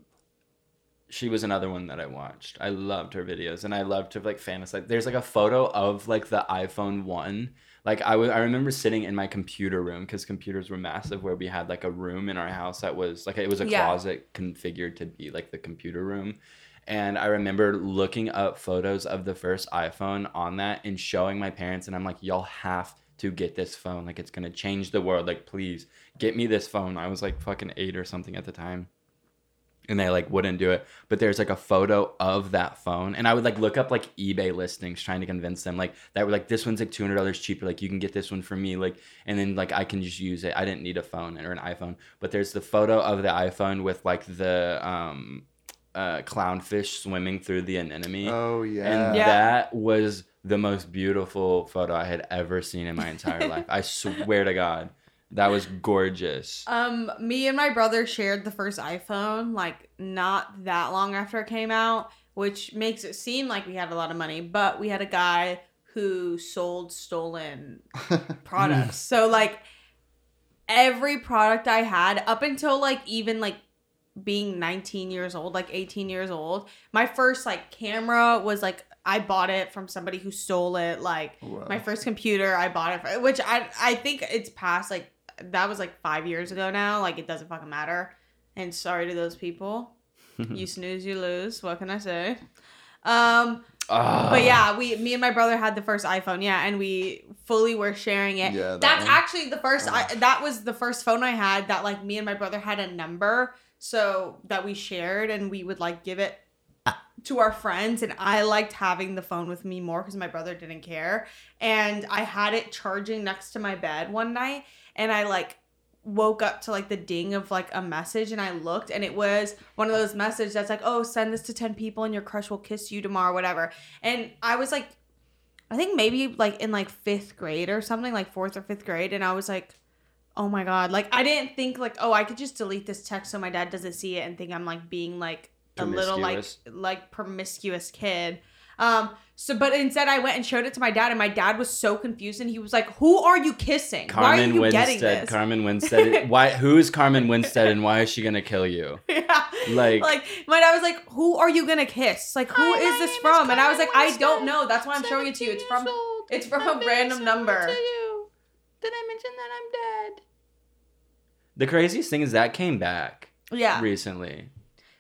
She was another one that I watched. I loved her videos, and I loved to like fantasize. There's like a photo of like the iPhone one. Like I wa- I remember sitting in my computer room because computers were massive, where we had like a room in our house that was like it was a Yeah. closet configured to be like the computer room. And I remember looking up photos of the first iPhone on that and showing my parents, and I'm like, y'all have to get this phone. Like, it's gonna change the world. Like, please get me this phone. I was like fucking eight or something at the time. And they like wouldn't do it. But there's like a photo of that phone. And I would like look up like eBay listings trying to convince them like that were like this one's like two hundred dollars cheaper. Like you can get this one for me. Like and then like I can just use it. I didn't need a phone or an iPhone. But there's the photo of the iPhone with like the um uh, clownfish swimming through the anemone. Oh yeah. And Yeah. that was the most beautiful photo I had ever seen in my entire life. I swear to God. That was gorgeous. Um, me and my brother shared the first iPhone like not that long after it came out, which makes it seem like we had a lot of money, but we had a guy who sold stolen products. so like every product I had up until like even like being 19 years old, like 18 years old. My first like camera was like I bought it from somebody who stole it. Like Wow. my first computer, I bought it for which I I think it's past like that was like five years ago now. Like it doesn't fucking matter. And sorry to those people. you snooze, you lose. What can I say? Um, Ah. but yeah, we me and my brother had the first iPhone, yeah, and we fully were sharing it. Yeah, that That's one. actually the first I, that was the first phone I had that like me and my brother had a number so that we shared and we would like give it uh. to our friends and I liked having the phone with me more cuz my brother didn't care and I had it charging next to my bed one night and I like woke up to like the ding of like a message and I looked and it was one of those messages that's like, oh, send this to 10 people and your crush will kiss you tomorrow, whatever. And I was like, I think maybe like in like fifth grade or something, like fourth or fifth grade. And I was like, oh my God. Like, I didn't think like, oh, I could just delete this text so my dad doesn't see it and think I'm like being like a little like like promiscuous kid. Um, so but instead I went and showed it to my dad and my dad was so confused and he was like, Who are you kissing? why are Carmen you getting this? Carmen Winstead. why? Who's Carmen Winstead, and why is she gonna kill you? yeah. Like- like my dad was like, "Who are you gonna kiss? Like, who Hi, is this name is from?" and I was like, Carmen "I don't know. That's why I'm showing it to you. It's from old. it's from I'm a random number." To you. Did I mention that I'm dead? The craziest thing is that came back yeah. recently.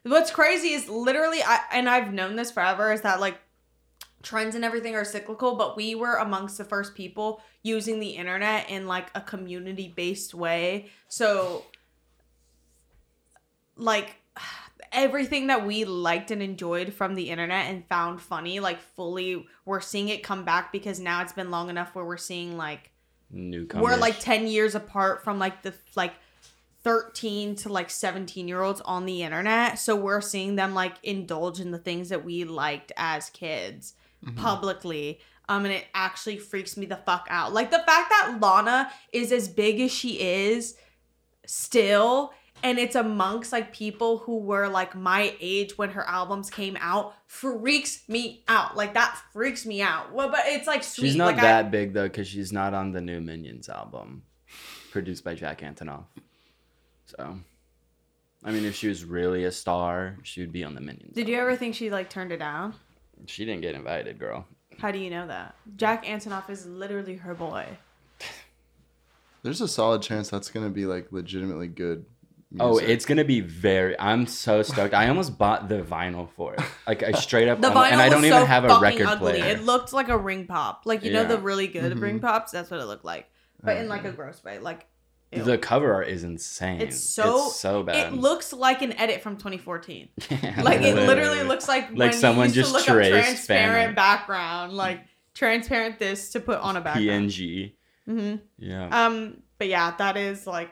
What's crazy is literally, I and I've known this forever is that like trends and everything are cyclical, but we were amongst the first people using the internet in like a community based way. So, like, everything that we liked and enjoyed from the internet and found funny, like, fully, we're seeing it come back because now it's been long enough where we're seeing like Newcomers. we're like 10 years apart from like the like 13 to like 17 year olds on the internet. So we're seeing them like indulge in the things that we liked as kids publicly. Um and it actually freaks me the fuck out. Like the fact that lana is as big as she is still and it's amongst like people who were like my age when her albums came out freaks me out. Like that freaks me out. Well but it's like sweet. She's not like, I- that big though, because she's not on the new Minions album, produced by Jack Antonoff. So, I mean, if she was really a star, she would be on the Minions. Did you ever think she like turned it down? She didn't get invited, girl. How do you know that? Jack Antonoff is literally her boy. There's a solid chance that's gonna be like legitimately good. Oh, it's gonna be very. I'm so stoked. I almost bought the vinyl for it, like I straight up, The own- vinyl and I don't was even so have a record ugly. player. It looked like a ring pop, like you know the really good Mhm. ring pops. That's what it looked like, but in like a gross way. Like ew. The cover art is insane. it's so it's so bad. It looks like an edit from 2014. Yeah, Like it literally looks like Like someone just to look up traced transparent fan background, like transparent this to put on a background. PNG. hmm Yeah. Um, but yeah, that is like,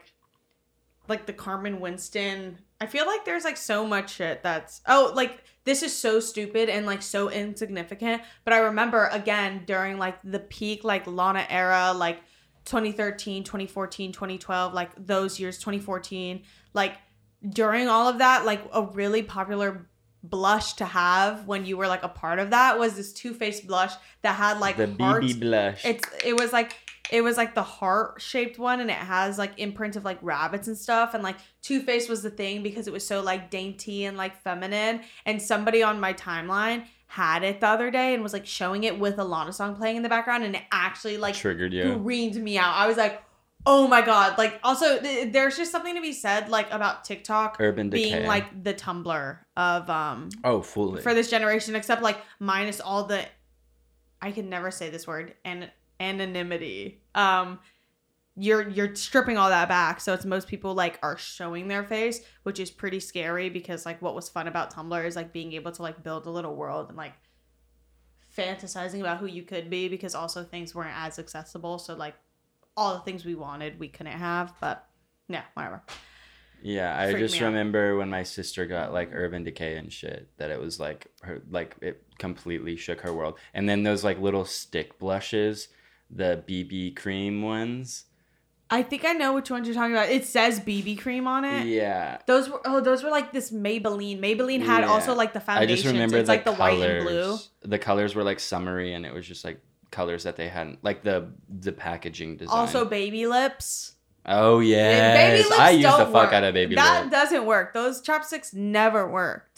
like the Carmen Winston. I feel like there's like so much shit that's oh like this is so stupid and like so insignificant. But I remember again during like the peak like Lana era, like 2013, 2014, 2012, like those years, 2014, like during all of that, like a really popular blush to have when you were like a part of that was this Too Faced blush that had like the hearts BB blush. it's it was like it was like the heart shaped one and it has like imprint of like rabbits and stuff and like Too Faced was the thing because it was so like dainty and like feminine and somebody on my timeline had it the other day and was like showing it with a Lana song playing in the background and it actually like triggered you. screamed me out. I was like, oh my god! Like also th- there's just something to be said like about TikTok Urban Decay. being like the Tumblr of um oh, fully. for this generation, except like minus all the I can never say this word and anonymity. Um you're you're stripping all that back. So it's most people like are showing their face, which is pretty scary because like what was fun about Tumblr is like being able to like build a little world and like fantasizing about who you could be because also things weren't as accessible. So like all the things we wanted we couldn't have, but yeah, whatever. Yeah, I freaked just me out. remember when my sister got like Urban Decay and shit that it was like her like it completely shook her world. And then those like little stick blushes, the BB cream ones. I think I know which ones you're talking about. It says BB cream on it. Yeah. Those were oh, those were like this Maybelline. Maybelline had Yeah. also like the foundation. I just remember it's the like the white and blue. The colors were like summery and it was just like colors that they hadn't like the the packaging design. Also baby lips. Oh yeah, baby lips I used the fuck work. out of baby lips. that lip. doesn't work. Those ChapSticks never worked.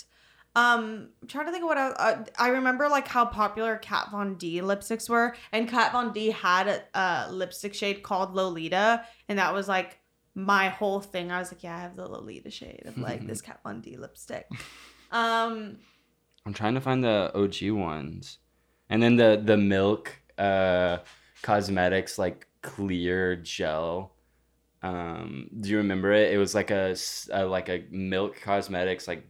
Um, I'm trying to think of what I, uh, I remember, like how popular Kat Von D lipsticks were, and Kat Von D had a, a lipstick shade called Lolita, and that was like my whole thing. I was like, yeah, I have the Lolita shade of like this Kat Von D lipstick. Um, I'm trying to find the OG ones, and then the the milk uh cosmetics like clear gel. Um, do you remember it? It was like a, uh, like a milk cosmetics like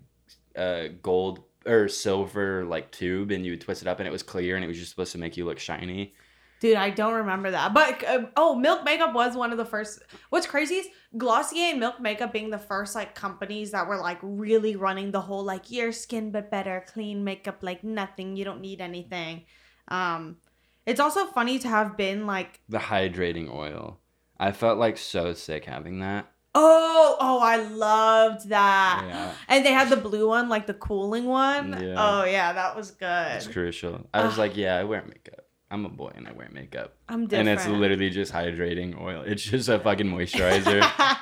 uh gold or silver like tube, and you would twist it up, and it was clear, and it was just supposed to make you look shiny. Dude, I don't remember that. But uh, oh, Milk Makeup was one of the first. What's crazy is Glossier and Milk Makeup being the first like companies that were like really running the whole like your skin but better, clean makeup like nothing, you don't need anything. Um it's also funny to have been like The hydrating oil. I felt like so sick having that. Oh, oh, I loved that. Yeah. And they had the blue one, like the cooling one. Yeah. Oh yeah, that was good. It's crucial. I was Ugh. like, yeah, I wear makeup. I'm a boy and I wear makeup. I'm different. And it's literally just hydrating oil. It's just a fucking moisturizer.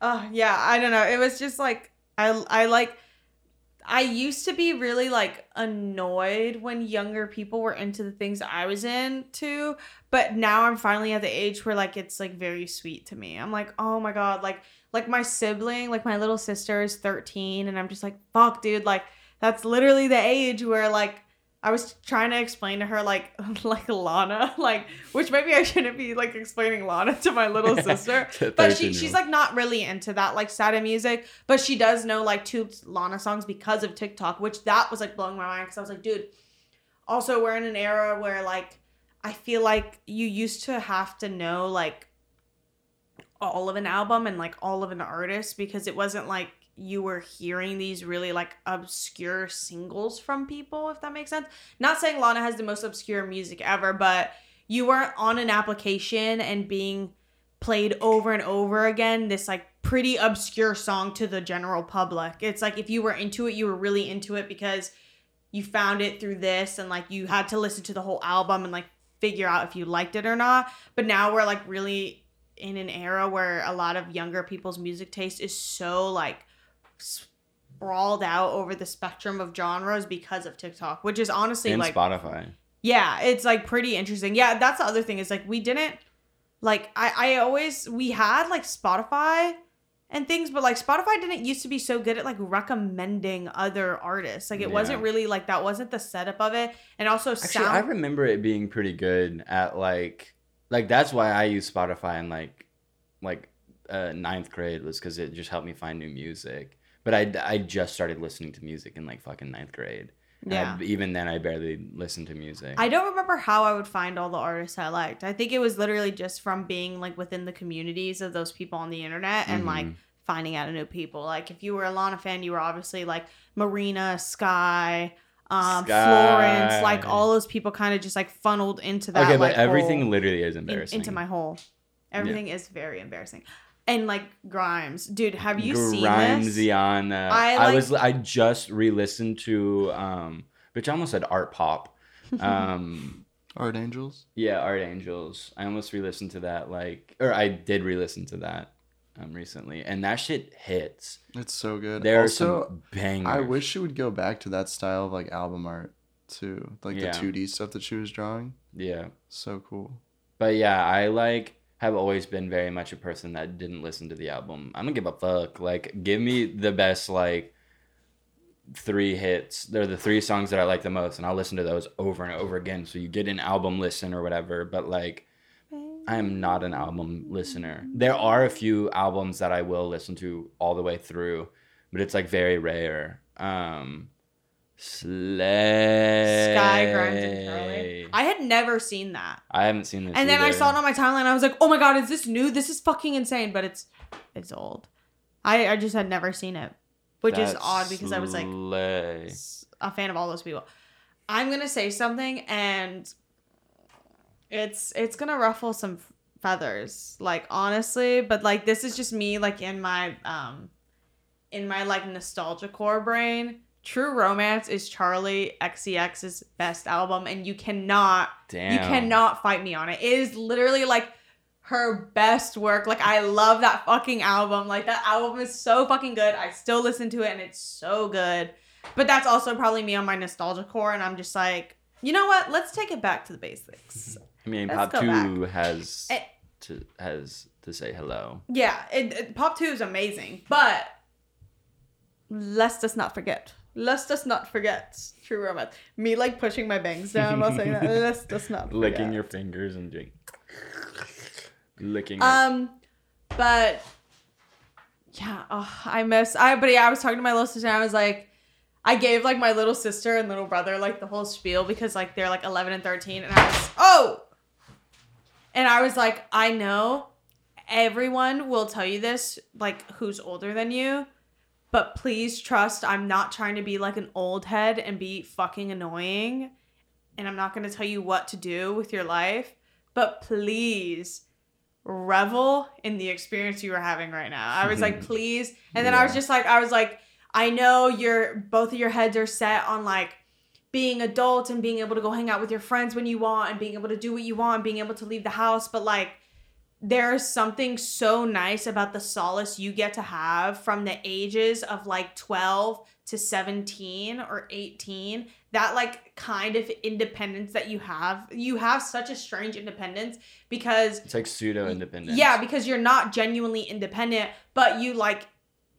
oh yeah, I don't know. It was just like I I like I used to be really like annoyed when younger people were into the things I was into, but now I'm finally at the age where like it's like very sweet to me. I'm like, "Oh my god, like like my sibling, like my little sister is 13 and I'm just like, "Fuck, dude, like that's literally the age where like I was trying to explain to her like like Lana, like which maybe I shouldn't be like explaining Lana to my little sister. But she she's like not really into that like sad music, but she does know like two Lana songs because of TikTok, which that was like blowing my mind because I was like, dude. Also, we're in an era where like I feel like you used to have to know like all of an album and like all of an artist because it wasn't like you were hearing these really like obscure singles from people if that makes sense. Not saying lana has the most obscure music ever but you weren't on an application and being played over and over again this like pretty obscure song to the general public. It's like if you were into it you were really into it because you found it through this and like you had to listen to the whole album and like figure out if you liked it or not but now we're like really in an era where a lot of younger people's music taste is so like sprawled out over the spectrum of genres because of TikTok, which is honestly and like Spotify. yeah, it's like pretty interesting. Yeah, that's the other thing is like we didn't like I I always we had like Spotify and things, but like Spotify didn't used to be so good at like recommending other artists. Like it wasn't really like that wasn't the setup of it. And also Actually, sound I remember it being pretty good at like like that's why I use Spotify in like like uh, ninth grade was because it just helped me find new music. But I I just started listening to music in like fucking ninth grade. And I- Yeah. even then, I barely listened to music. I don't remember how I would find all the artists I liked. I think it was literally just from being like within the communities of those people on the internet and like Mhm. finding out new people. Like if you were a Lana fan, you were obviously like Marina, Sky, um, Sky. Florence, like all those people kind of just like funneled into that. okay, but like, everything hole literally is in- embarrassing. into my hole. Everything is very embarrassing. And like Grimes, dude, have you seen this? Grimesiana. I I, was I just re-listened to um, which I almost said art pop. Um, Art Angels. yeah, Art Angels. I almost re-listened to that like, or I did re-listen to that um recently, and that shit hits. It's so good. There also, are some bangers. I wish she would go back to that style of like album art too, like Yeah. the 2D stuff that she was drawing. Yeah, So cool. but yeah, I like have always been very much a person that didn't listen to the album. I don't give a fuck. Like, give me the best like three hits. They're the three songs that I like the most, and I'll listen to those over and over again. So you get an album listen or whatever. But like, I am not an album listener. There are a few albums that I will listen to all the way through, but it's like very rare. Um, Slay. Sky, Grimes, and Curly. I had never seen that. I haven't seen this. and then I either. saw it on my timeline. I was like, "Oh my god, is this new? This is fucking insane!" But it's it's old. I I just had never seen it, which is That's odd because I was like slay. s- a fan of all those people. I'm gonna say something, and it's it's gonna ruffle some f- feathers, like honestly. But like this is just me, like in my um, in my like nostalgia core brain. True Romance is Charli XCX's best album, and you cannot Damn. you cannot fight me on it. It is literally like her best work. Like I love that fucking album. Like that album is so fucking good. I still listen to it and it's so good. But that's also probably me on my nostalgia core and I'm just like, you know what? Let's take it back to the basics. I mean, Let's Pop Two has Eh. to has to say hello. Yeah, it, it- Pop 2 is amazing, but let's just not forget. Let's just not forget True Romance. Me like pushing my bangs down while saying that. Let's just not forget. Licking your fingers and doing licking. it. Um, but yeah, oh, I miss. I but yeah, I was talking to my little sister. and I was like, I gave like my little sister and little brother like the whole spiel because like they're like eleven and thirteen, and I was oh, and I was like, I know everyone will tell you this, like who's older than you. But please trust, I'm not trying to be like an old head and be fucking annoying. And I'm not going to tell you what to do with your life. But please revel in the experience you are having right now. I was like, please. And then I was just like, I was like, I know you're both of your heads are set on like being adults and being able to go hang out with your friends when you want and being able to do what you want and being able to leave the house. But like, there's something so nice about the solace you get to have from the ages of like 12 to 17 or 18 that like kind of independence that you have you have such a strange independence because it's like pseudo independence. yeah because you're not genuinely independent but you like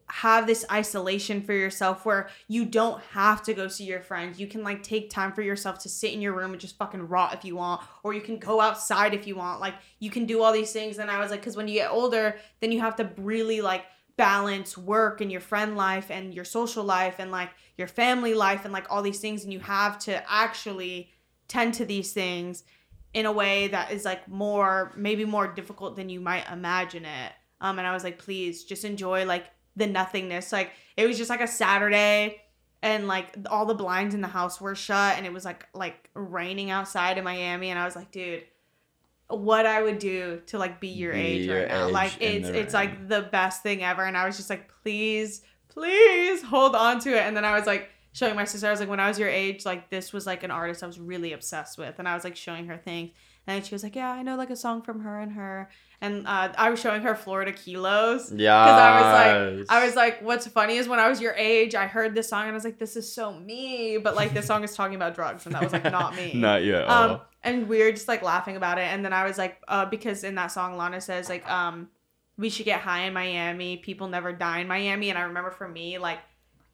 have this isolation for yourself where you don't have to go see your friends. You can like take time for yourself to sit in your room and just fucking rot if you want, or you can go outside if you want. Like you can do all these things. And I was like, because when you get older, then you have to really like balance work and your friend life and your social life and like your family life and like all these things. And you have to actually tend to these things in a way that is like more, maybe more difficult than you might imagine it. Um, and I was like, please just enjoy like the nothingness. Like it was just like a Saturday and like all the blinds in the house were shut and it was like like raining outside in Miami and I was like, dude, what I would do to like be your Be age your right now. Like it's it's rain. like the best thing ever. And I was just like, please, please hold on to it. And then I was like showing my sister, I was like, when I was your age, like this was like an artist I was really obsessed with. And I was like showing her things. And she was like, Yeah, I know like a song from her and her. And uh, I was showing her Florida Kilos. Yeah. Because I was like, I was like, what's funny is when I was your age, I heard this song and I was like, this is so me. But like, this song is talking about drugs, and that was like not me. Not yet. Um, and we were just like laughing about it. And then I was like, uh, because in that song, Lana says like, um, we should get high in Miami. People never die in Miami. And I remember for me, like,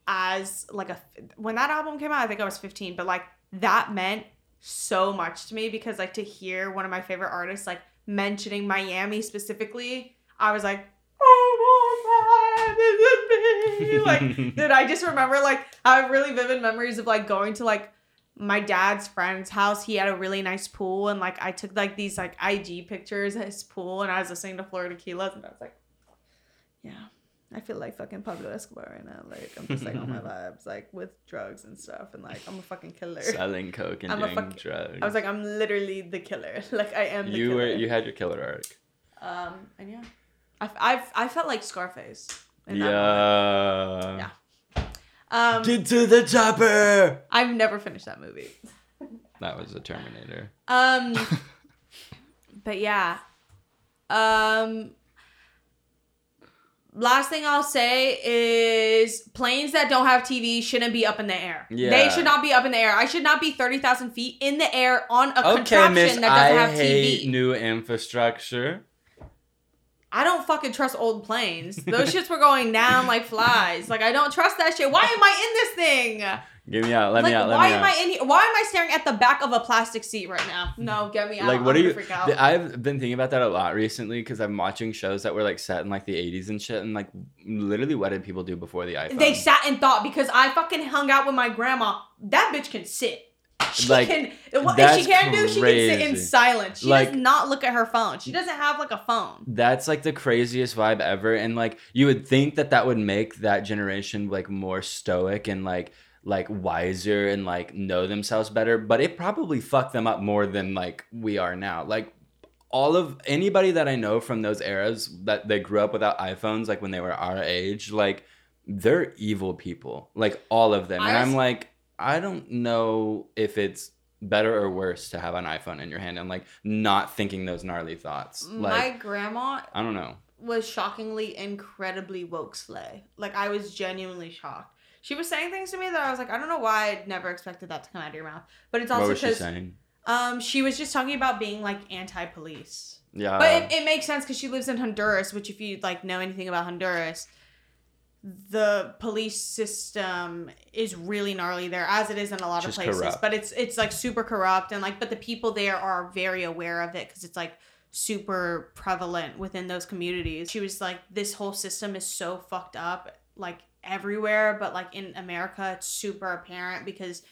as like a when that album came out, I think I was 15, but like that meant so much to me because like to hear one of my favorite artists like mentioning Miami specifically, I was like, oh my god, this is me. Like, dude, I just remember like I have really vivid memories of like going to like my dad's friend's house. He had a really nice pool, and like I took like these like IG pictures at his pool, and I was listening to Florida Kilos, and I was like, yeah. I feel like fucking Pablo Escobar right now. Like I'm just like on my vibes, like with drugs and stuff, and like I'm a fucking killer. Selling coke and I'm a doing fuck- drugs. I was like, I'm literally the killer. Like I am the you killer. were you had your killer arc. Um, and yeah, I, I, I felt like Scarface. in that. Yeah. Yeah. Um, Get to the chopper. I've never finished that movie. That was the Terminator. Um, but yeah. Um, last thing I'll say is planes that don't have TV shouldn't be up in the air. Yeah. They should not be up in the air. I should not be thirty thousand feet in the air on a Okay, contraption Miss. that doesn't I have hate TV. new infrastructure. I don't fucking trust old planes. Those shits were going down like flies. Like I don't trust that shit. Why am I in this thing? Get me out. Let like me out. Let why me am out. I in here? Why am I staring at the back of a plastic seat right now? No, get me out. like what I'm are you Freak out. i've been thinking about that a lot recently because i'm watching shows that were like set in like the 80s and shit and like literally what did people do before the iphone They sat and thought because I fucking hung out with my grandma. That bitch can sit. She Like, can. What she can do, she can sit in silence. She Like- does not look at her phone. She doesn't have like a phone. that's like the craziest vibe ever and like you would think that that would make that generation like more stoic and like like wiser and like know themselves better but it probably fucked them up more than like we are now like all of anybody that i know from those eras that they grew up without iphones like when they were our age like they're evil people like all of them and I i'm s- like i don't know if it's better or worse to have an iPhone in your hand and like not thinking those gnarly thoughts? Like, My grandma I don't know. was shockingly incredibly woke slay. Like I was genuinely shocked. She was saying things to me that I was like, I don't know why I'd never expected that to come out of your mouth. But it's also what was she because saying? um she was just talking about being like anti-police. Yeah. But it, it makes sense because she lives in Honduras, which if you like know anything about Honduras, the police system is really gnarly there, as it is in a lot Just of places. corrupt. But it's it's like super corrupt and like, but the people there are very aware of it because it's like super prevalent within those communities. She was like, this whole system is so fucked up, like everywhere, but like in America, it's super apparent because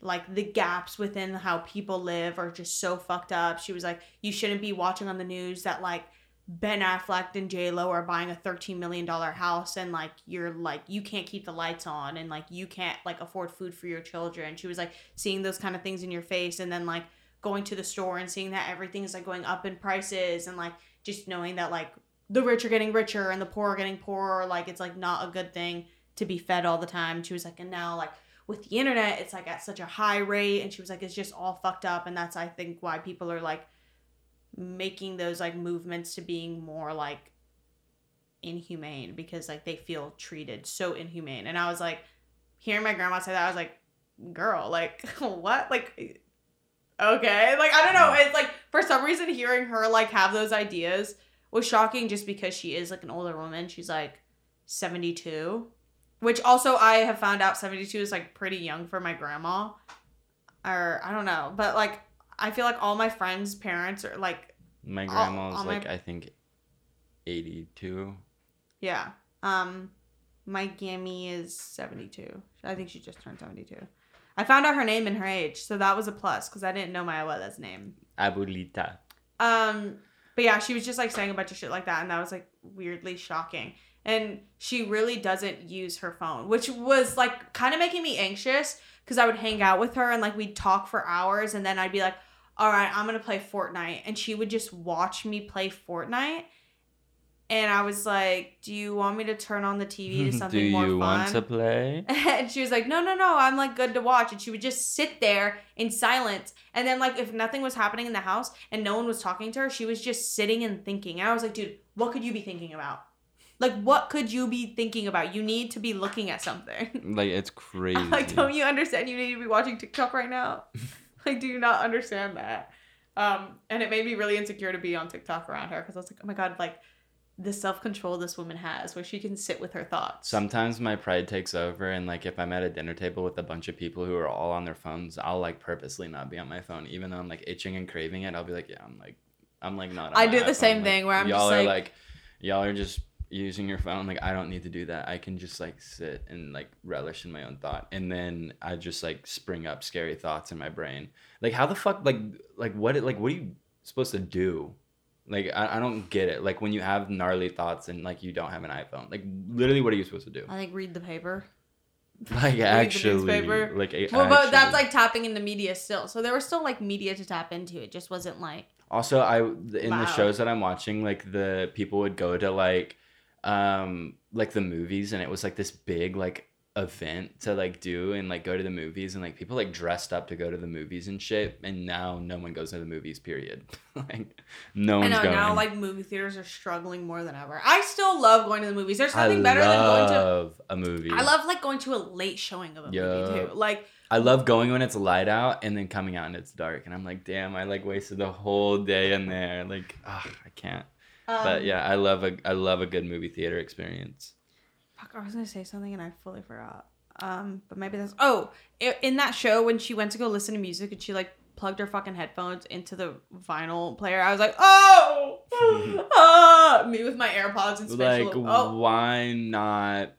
like the gaps within how people live are just so fucked up. She was like, you shouldn't be watching on the news that like Ben Affleck and J Lo are buying a thirteen million dollar house and like you're like you can't keep the lights on and like you can't like afford food for your children. She was like seeing those kind of things in your face and then like going to the store and seeing that everything is like going up in prices and like just knowing that like the rich are getting richer and the poor are getting poorer. Like it's like not a good thing to be fed all the time. She was like, and now like with the internet, it's like at such a high rate. And she was like, it's just all fucked up. And that's I think why people are like making those like movements to being more like inhumane because like they feel treated so inhumane. And I was like, hearing my grandma say that, I was like, girl, like what? Like okay. Like I don't know. It's like for some reason hearing her like have those ideas was shocking just because she is like an older woman. She's like 72. Which also I have found out 72 is like pretty young for my grandma. Or I don't know. But like I feel like all my friends' parents are like my all- grandma was all my- like I think 82. Yeah. Um my Gammy is 72. I think she just turned 72. I found out her name and her age, so that was a plus because I didn't know my abuela's name. Abuelita. Um, but yeah, she was just like saying a bunch of shit like that, and that was like weirdly shocking. And she really doesn't use her phone, which was like kind of making me anxious because I would hang out with her and like we'd talk for hours, and then I'd be like, "All right, I'm gonna play Fortnite," and she would just watch me play Fortnite. And I was like, "Do you want me to turn on the TV to something more fun?" Do you want to play? and she was like, "No, no, no, I'm like good to watch." And she would just sit there in silence. And then like if nothing was happening in the house and no one was talking to her, she was just sitting and thinking. And I was like, "Dude, what could you be thinking about? Like what could you be thinking about? You need to be looking at something." Like it's crazy. like, don't you understand you need to be watching TikTok right now? like, do you not understand that? Um, and it made me really insecure to be on TikTok around her because I was like, "Oh my god, like the self-control this woman has where she can sit with her thoughts." Sometimes my pride takes over, and like if I'm at a dinner table with a bunch of people who are all on their phones, I'll like purposely not be on my phone, even though I'm like itching and craving it. I'll be like, yeah, I'm like, I'm like not. On I do the iPhone. same Like, thing where I'm y'all just are like- like, y'all are just using your phone. Like I don't need to do that. I can just like sit and like relish in my own thought, and then I just like spring up scary thoughts in my brain. Like how the fuck like like what like what are you supposed to do? Like I, I don't get it. Like when you have gnarly thoughts and like you don't have an iPhone, like literally, what are you supposed to do? I think read the paper. Like actually, like Well, but that's like tapping into media still. So there was still like media to tap into. It just wasn't like Also, I in the shows that I'm watching, like the people would go to like, um, like the movies, and it was like this big like event to like do and like go to the movies, and like people like dressed up to go to the movies and shit. And now no one goes to the movies. Period. like no one's I know going. now like movie theaters are struggling more than ever. I still love going to the movies. There's I nothing better than going to a movie. I love like going to a late showing of a movie too. Like I love going when it's light out and then coming out and it's dark, and I'm like, damn, I like wasted the whole day in there. Like, ah, I can't. um, but yeah, I love a I love a good movie theater experience. I was gonna say something and I fully forgot. Um, but maybe that's oh, in that show when she went to go listen to music and she like plugged her fucking headphones into the vinyl player, I was like, oh, ah, me with my AirPods and Like, oh, why not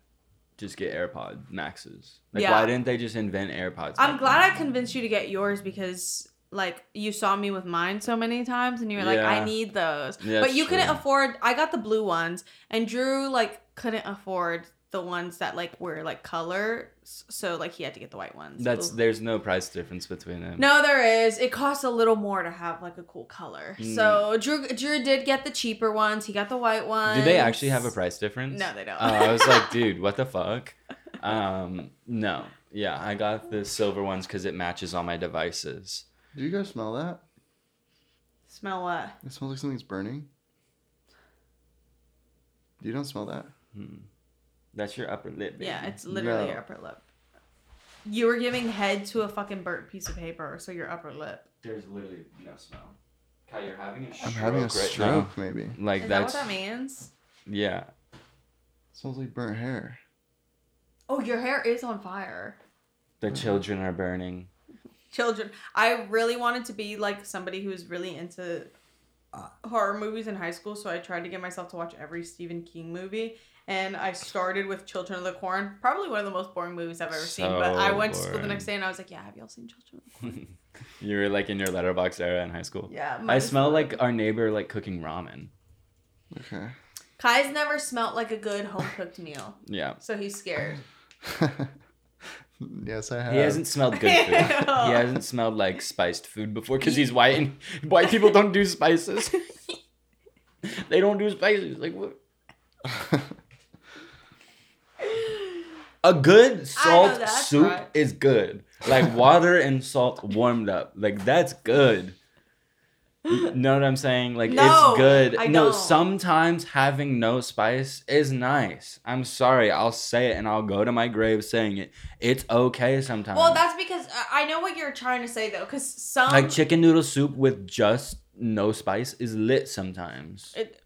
just get AirPod Maxes? Like, Yeah. why didn't they just invent AirPods? I'm glad I convinced you to get yours because like you saw me with mine so many times and you were like, Yeah. I need those. Yeah, but you couldn't afford I got the blue ones and Drew like couldn't afford the ones that like were like color. So like he had to get the white ones. That's Ooh. there's no price difference between them. No, there is. It costs a little more to have like a cool color. Mm. So Drew Drew did get the cheaper ones. He got the white ones. Do they actually have a price difference? No, they don't. Oh, I was like, dude, what the fuck? Um, no. Yeah, I got the silver ones because it matches all my devices. Do you guys smell that? Smell what? It smells like something's burning. You don't smell that? That's your upper lip. Baby. Yeah, it's literally No. your upper lip. You were giving head to a fucking burnt piece of paper, so your upper lip. There's literally no smell. Kai, you're having a I'm having a right stroke, now. maybe. Like Is that's that what that means? yeah. smells like burnt hair. Oh, your hair is on fire. The children are burning. Children. I really wanted to be like somebody who was really into uh, horror movies in high school, so I tried to get myself to watch every Stephen King movie. And I started with Children of the Corn, probably one of the most boring movies I've ever seen. But I So went to school the next day and I was like, "Yeah, have y'all seen Children of the Corn?" You were like in your letterbox era in high school. Yeah. I smell like our neighbor like cooking ramen. Okay. Kai's never smelt like a good home cooked meal, Yeah. so he's scared. yes, I have. He hasn't smelled good food. he hasn't smelled like spiced food before because he's white and white people don't do spices. they don't do spices. Like what? A good salt soup right. is good. Like water and salt warmed up. Like that's good. Know what I'm saying? Like No, it's good. I no, don't. sometimes having no spice is nice. I'm sorry, I'll say it and I'll go to my grave saying it. It's okay sometimes. Well, that's because uh, I know what you're trying to say though, because some like chicken noodle soup with just no spice is lit sometimes. it,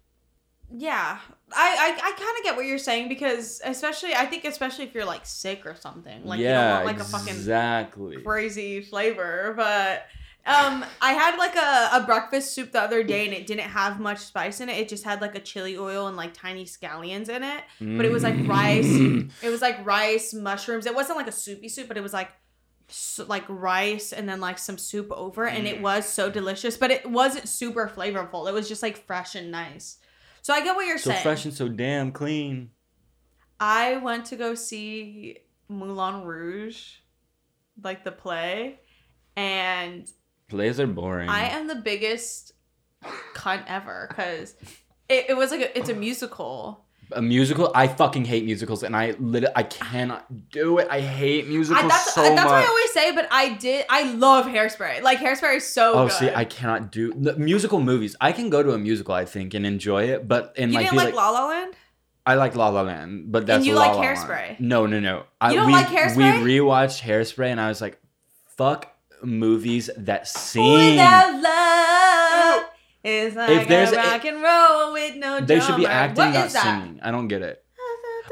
yeah, I I, I kind of get what you're saying because especially I think especially if you're like sick or something, like you don't yeah, want like a fucking exactly. crazy flavor, but. Um, I had like a, a breakfast soup the other day and it didn't have much spice in it. It just had like a chili oil and like tiny scallions in it. But it was like rice. It was like rice, mushrooms. It wasn't like a soupy soup, but it was like s- like rice and then like some soup over and Mm. it was so delicious. But it wasn't super flavorful. It was just like fresh and nice. So I get what you're so saying. fresh and so damn clean. I went to go see Moulin Rouge, like the play, and Plays are boring. I am the biggest cunt ever because it, it was like a, it's a musical. a musical. I fucking hate musicals, and I lit. I cannot do it. I hate musicals I, that's so that's much. what I always say, but I did. I love Hairspray. Like Hairspray is so Oh, good. see, I cannot do the musical movies. I can go to a musical, I think, and enjoy it, but and you like didn't like, like, La La Land? I like La La Land, but that's you La like La Land. Hairspray? No, no, no. I, You don't we, like Hairspray? We rewatched Hairspray, and I was like, "Fuck movies that sing." Without love, it's like If there's a a- rock and roll with no They should be acting, What not singing. I don't get it.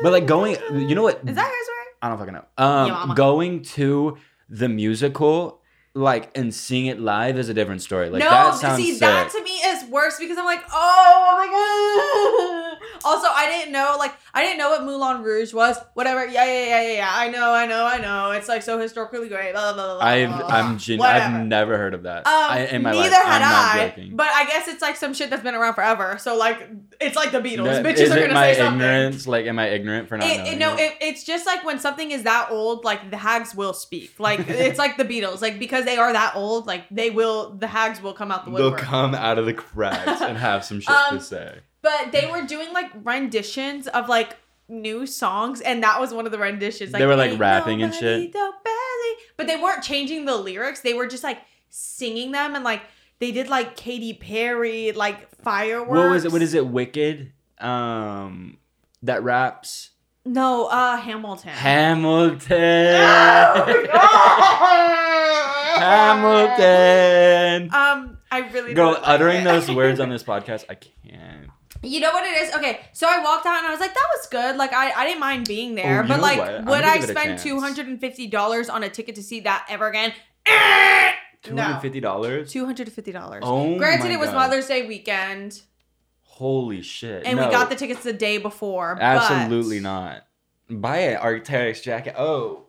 But like going, you know what? Is that Hairspray? I don't fucking know. Um, going to the musical, like and seeing it live is a different story. Like no, that sounds see sick. that to me is worse because I'm like, oh my god. Also, I didn't know, like, I didn't know what Moulin Rouge was. Whatever. Yeah, yeah, yeah, yeah, yeah. I know, I know, I know. It's like so historically great. Blah, blah, blah, blah, I've blah, I'm gen-. I've never heard of that. Um, I, in my neither life. had I'm not I, joking. but I guess it's like some shit that's been around forever. So like, it's like the Beatles. That- Bitches are gonna my say something. ignorance? Like, am I ignorant for not It, knowing? it, no, it? it, it's just like when something is that old, like the hags will speak. Like it's like the Beatles, like because they are that old, like they will, the hags will come out the woodwork. They'll come out of the cracks and have some shit Um, to say. But they were doing like renditions of like new songs, and that was one of the renditions. Like, They were, like, rapping and shit. so badly," But they weren't changing the lyrics. They were just like singing them, and like they did like Katy Perry, like fireworks. What was it? What is it? Wicked. Um, that raps No, uh, Hamilton. Hamilton. Hamilton. Um, I really go like uttering those words on this podcast, I can't. You know what it is? Okay, so I walked out and I was like, that was good. Like I, I didn't mind being there. Oh, but like? Would I give it a spend two hundred and fifty dollars on a ticket to see that ever again? Eh! Two hundred fifty dollars. Two hundred and fifty dollars. Oh Granted, it was God. Mother's Day weekend, Holy shit! and no, we got the tickets the day before. Absolutely not. Buy an Arc'teryx jacket. Oh,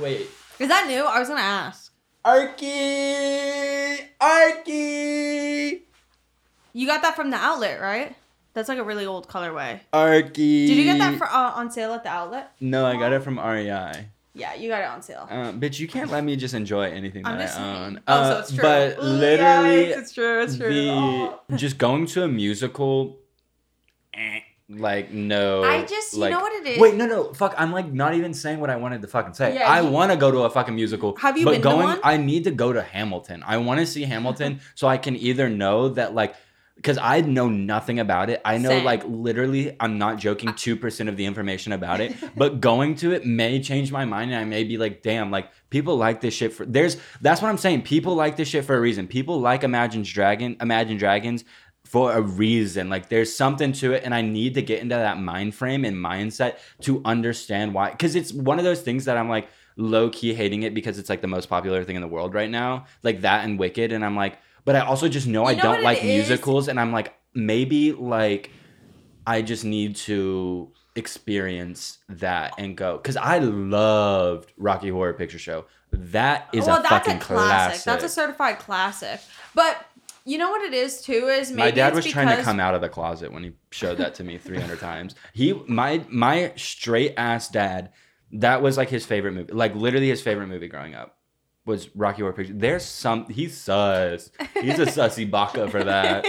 wait. Is that new? I was gonna ask. Arky, Arky, You got that from the outlet, right? That's like a really old colorway. Arky. Did you get that for uh, on sale at the outlet? No, I got it from REI. Yeah, you got it on sale. Uh, bitch, you can't let me just enjoy anything I'm that just I own. Oh, so Uh, it's true. But Ooh, literally, it's true. It's true. the Oh. just going to a musical. eh. like no. I just- you like, know what it is? Wait, no, no, fuck. I'm like not even saying what I wanted to fucking say. Yeah, I want to go to a fucking musical. Have you but been to going, one? I need to go to Hamilton. I want to see Hamilton so I can either know that like. Because I know nothing about it. I know, Same. like, literally, I'm not joking, 2% of the information about it. But going to it may change my mind, and I may be like, damn, like, people like this shit for. There's. That's what I'm saying. People like this shit for a reason. People like Imagine Dragon, Imagine Dragons for a reason. Like there's something to it, and I need to get into that mind frame and mindset to understand why. Because it's one of those things that I'm like low key hating it because it's like the most popular thing in the world right now, like that and Wicked, and I'm like, but I also just know I You know don't like is? musicals, and I'm like maybe like I just need to experience that and go because I loved Rocky Horror Picture Show. That is well, a that's fucking a classic. classic. That's a certified classic. But you know what it is too is maybe my dad was trying to come out of the closet when he showed that to me 300 times he my my straight ass dad that was like his favorite movie like literally his favorite movie growing up was rocky horror picture there's some he's sus he's a sussy baka for that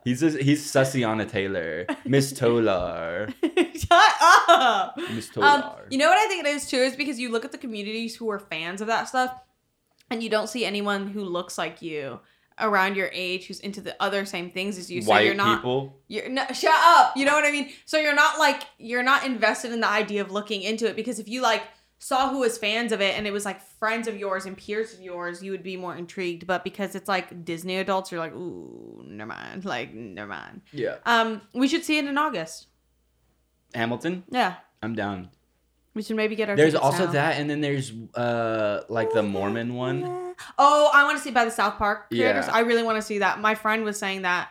he's a, he's sussy on a taylor miss tolar Shut up. miss tolar Um, you know what I think it is too is because you look at the communities who are fans of that stuff, and you don't see anyone who looks like you around your age who's into the other same things as you. So white you're not. people You're no, shut up. You know what I mean? So you're not like you're not invested in the idea of looking into it because if you like saw who was fans of it and it was like friends of yours and peers of yours, you would be more intrigued. But because it's like Disney adults, you're like, ooh, never mind. Like, never mind. yeah Um, we should see it in August. hamilton Yeah, i'm down we should maybe get our. there's tickets also now. that and then there's uh like the mormon one Oh, I want to see by the South Park creators. Yeah. I really want to see that. My friend was saying that.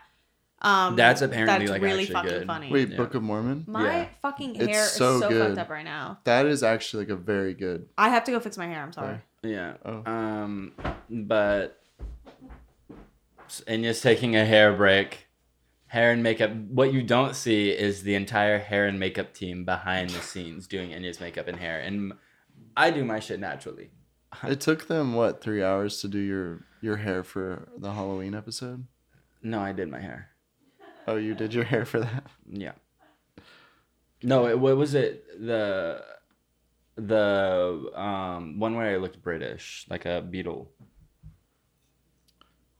Um, That's apparently, that's like, really actually fucking good. funny. Wait, Yeah. Book of Mormon? My Yeah. fucking It's hair so is so good. fucked up right now. That is actually like a very good. I have to go fix my hair. I'm sorry. Yeah. Oh. Um, but Enya's taking a hair break. Hair and makeup. What you don't see is the entire hair and makeup team behind the scenes doing Enya's makeup and hair. And I do my shit naturally. It took them what three hours to do your your hair for the Halloween episode. No, I did my hair. Oh, you did your hair for that. Yeah. No, it, what was it? The the um one where I looked British, like a beetle.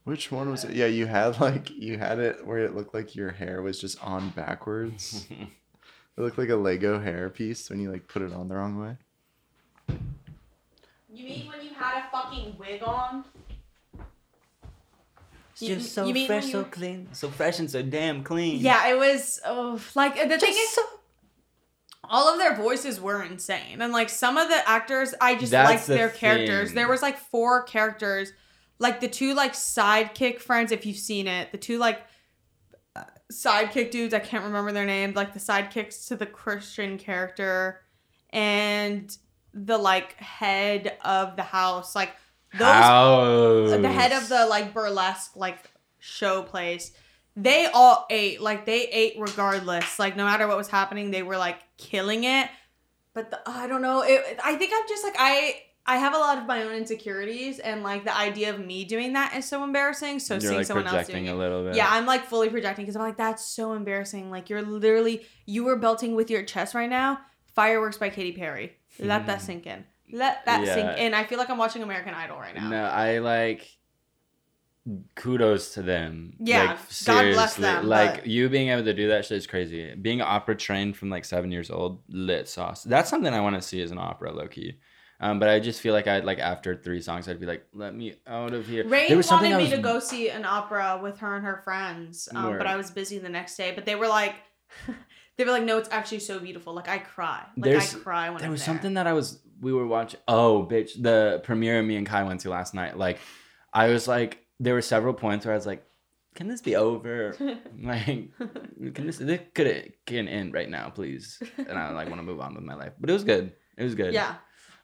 Which one was it? Yeah, you had like you had it where it looked like your hair was just on backwards. it looked like a Lego hair piece when you like put it on the wrong way. You mean when you had a fucking wig on? You- just so you fresh, so clean, so fresh and so damn clean. Yeah, it was. Oh, like the thing is, all of their voices were insane, and like some of the actors, I just That's liked the their characters. thing. There was like four characters, like the two like sidekick friends, if you've seen it, the two like uh, sidekick dudes. I can't remember their name. Like the sidekicks to the Christian character, and the like head of the house, like those House. the head of the like burlesque like show place they all ate like they ate regardless. Like no matter what was happening they were like killing it. But the, i don't know it, i think i'm just like i i have a lot of my own insecurities and like the idea of me doing that is so embarrassing. So You're seeing like someone else doing a it. little bit. yeah i'm like fully projecting because i'm like that's so embarrassing. Like you're literally you were belting with your chest right now fireworks by Katy perry. Let that hmm. sink in let that Yeah. sink in i feel like i'm watching american idol right now No, I like kudos to them. Yeah, like, God bless them, Like but- you being able to do that shit is crazy. Being opera trained from like seven years old, lit sauce. That's something I want to see as an opera, low key. Um, but I just feel like I'd like after three songs, I'd be like, "Let me out of here." Ray there was something wanted me to go see an opera with her and her friends, um, but I was busy the next day. But they were like, they were like, "No, it's actually so beautiful. Like I cry. Like There's- I cry when there I'm was there." something that I was we were watching. Oh, bitch! The premiere me and Kai went to last night. Like, I was like, there were several points where I was like, "Can this be over? like, can this this could it can end right now, please?" And I like want to move on with my life. But it was good. It was good. Yeah,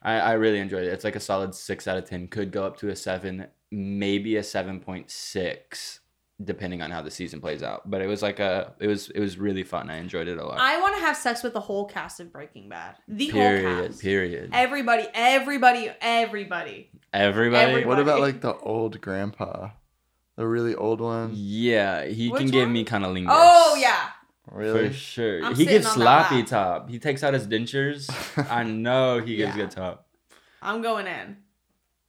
I I really enjoyed it. It's like a solid six out of ten. Could go up to a seven, maybe a seven point six. Depending on how the season plays out, but it was like a, it was it was really fun. I enjoyed it a lot. I want to have sex with the whole cast of Breaking Bad. The whole period. cast. Period. Everybody, everybody, everybody. Everybody. Every- What about like the old grandpa, the really old one? Yeah, he Which can give me kind of lingus. Oh yeah, Really? For sure. I'm he gives sitting on that sloppy top. He takes out his dentures. I know he gives Yeah. good top. I'm going in.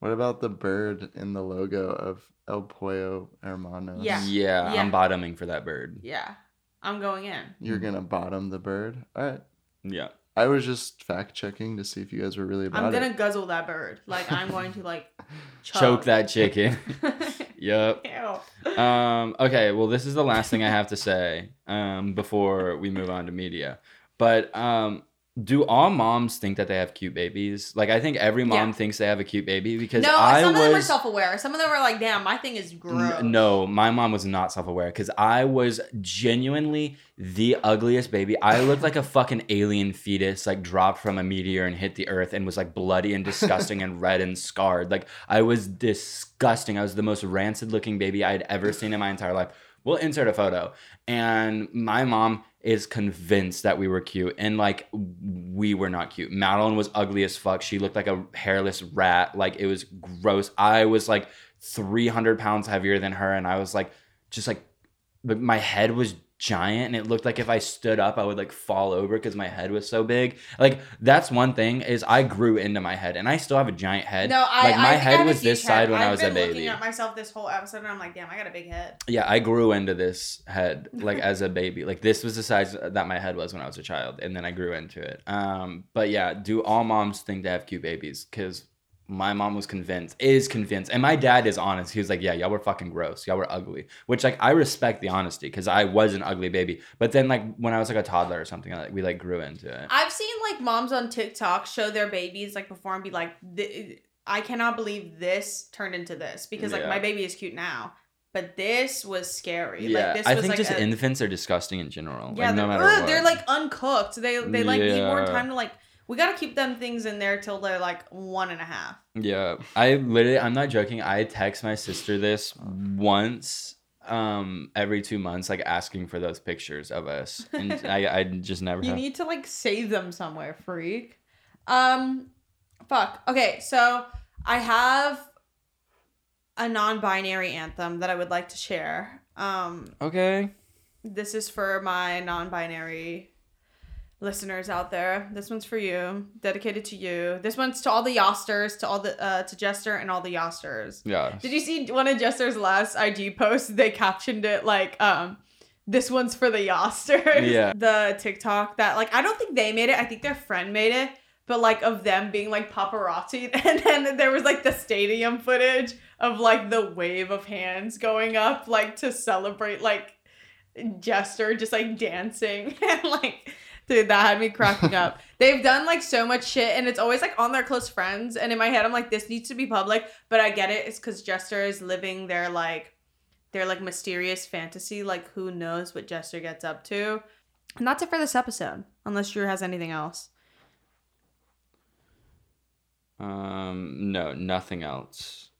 What about the bird in the logo of El Pollo Hermano? Yeah. Yeah, Yeah. I'm bottoming for that bird. Yeah, I'm going in. You're gonna bottom the bird. All right. Yeah. I was just fact checking to see if you guys were really about I'm gonna it. guzzle that bird. Like I'm going to like Choke that chicken. yep. Ew. Um, okay, well, this is the last thing I have to say um, before we move on to media. But um, do all moms think that they have cute babies? Like, I think every mom Yeah. thinks they have a cute baby because No, I some of them are was. self-aware. Some of them are like, "Damn, my thing is gross." N- No, my mom was not self aware because I was genuinely the ugliest baby. I looked like a fucking alien fetus, like dropped from a meteor and hit the earth and was like bloody and disgusting and red and scarred. Like I was disgusting. I was the most rancid looking baby I'd ever seen in my entire life. We'll insert a photo. And my mom is convinced that we were cute and like we were not cute. Madeline was ugly as fuck. She looked like a hairless rat. Like it was gross. I was like 300 pounds heavier than her and i was like just like my head was giant and it looked like if i stood up i would like fall over because my head was so big. Like that's one thing is i grew into my head and i still have a giant head. No, I like my I I head was this huge side when i I've was a baby Looking at myself this whole episode, and I'm like, "Damn, I got a big head." yeah i grew into this head like as a baby. Like this was the size that my head was when i was a child and then i grew into it. Um but yeah do all moms think they have cute babies? Because my mom was convinced is convinced and my dad is honest he was like yeah y'all were fucking gross y'all were ugly which like i respect the honesty because i was an ugly baby but then like when i was like a toddler or something like we like grew into it I've seen like moms on TikTok show their babies like before and be like, "I cannot believe this turned into this because like Yeah. my baby is cute now, but this was scary." yeah like, this i was, think like, just a- infants are disgusting in general Yeah, like no matter ugh, what they're like uncooked. They they like need more time to like. We gotta keep them things in there till they're like one and a half. Yeah, I literally, I'm not joking. I text my sister this once um every two months, like asking for those pictures of us, and I, I just never. You have. need to like save them somewhere, freak. Um, fuck. Okay, so I have a non-binary anthem that I would like to share. Um, okay. this is for my non-binary listeners out there. This one's for you, dedicated to you. This one's to all the Yosters, to all the uh, to Jester and all the Yosters. Yeah. Did you see one of Jester's last IG posts? They captioned it like, um, this one's for the Yosters. Yeah. The TikTok that like I don't think they made it. I think their friend made it. But like of them being like paparazzi, and then there was like the stadium footage of like the wave of hands going up, like to celebrate like Jester just like dancing and like dude that had me cracking up. They've done like so much shit and it's always like on their close friends and in my head I'm like this needs to be public, but I get it. It's cuz Jester is living their like their like mysterious fantasy like who knows what Jester gets up to. And that's it for this episode unless Drew has anything else. Um. No, nothing else.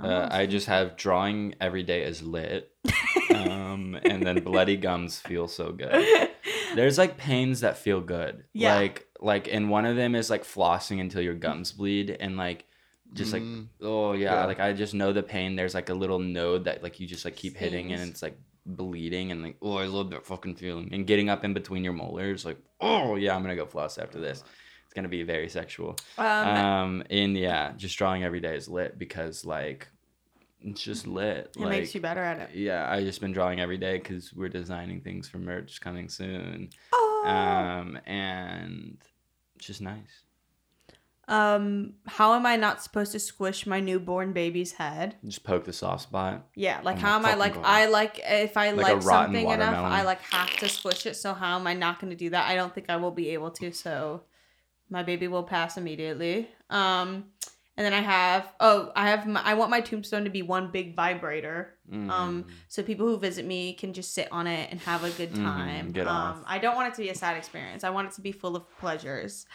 Uh, I just have drawing every day is lit. um, and then bloody gums feel so good. There's like pains that feel good. Yeah. Like like and one of them is like flossing until your gums bleed and like just like Mm. oh yeah, Yeah. like I just know the pain. There's like a little node that like you just like keep hitting and it's like bleeding and like oh I love that fucking feeling. And getting up in between your molars like oh yeah, I'm gonna go floss after this. It's gonna be very sexual. um, Um and yeah, just drawing every day is lit because like it's just lit. it makes you better at it. Yeah, I just been drawing every day because we're designing things for merch coming soon. Oh. Um, and it's just nice. Um, how am I not supposed to squish my newborn baby's head? Just poke the soft spot. Yeah, like Oh how am I like God. I like if I Like like, something enough. I like have to squish it. So how am I not going to do that? I don't think I will be able to. So my baby will pass immediately. Um, and then I have oh I have my, I want my tombstone to be one big vibrator. Um, Mm. so people who visit me can just sit on it and have a good Mhm, time. get um, off. I don't want it to be a sad experience. I want it to be full of pleasures.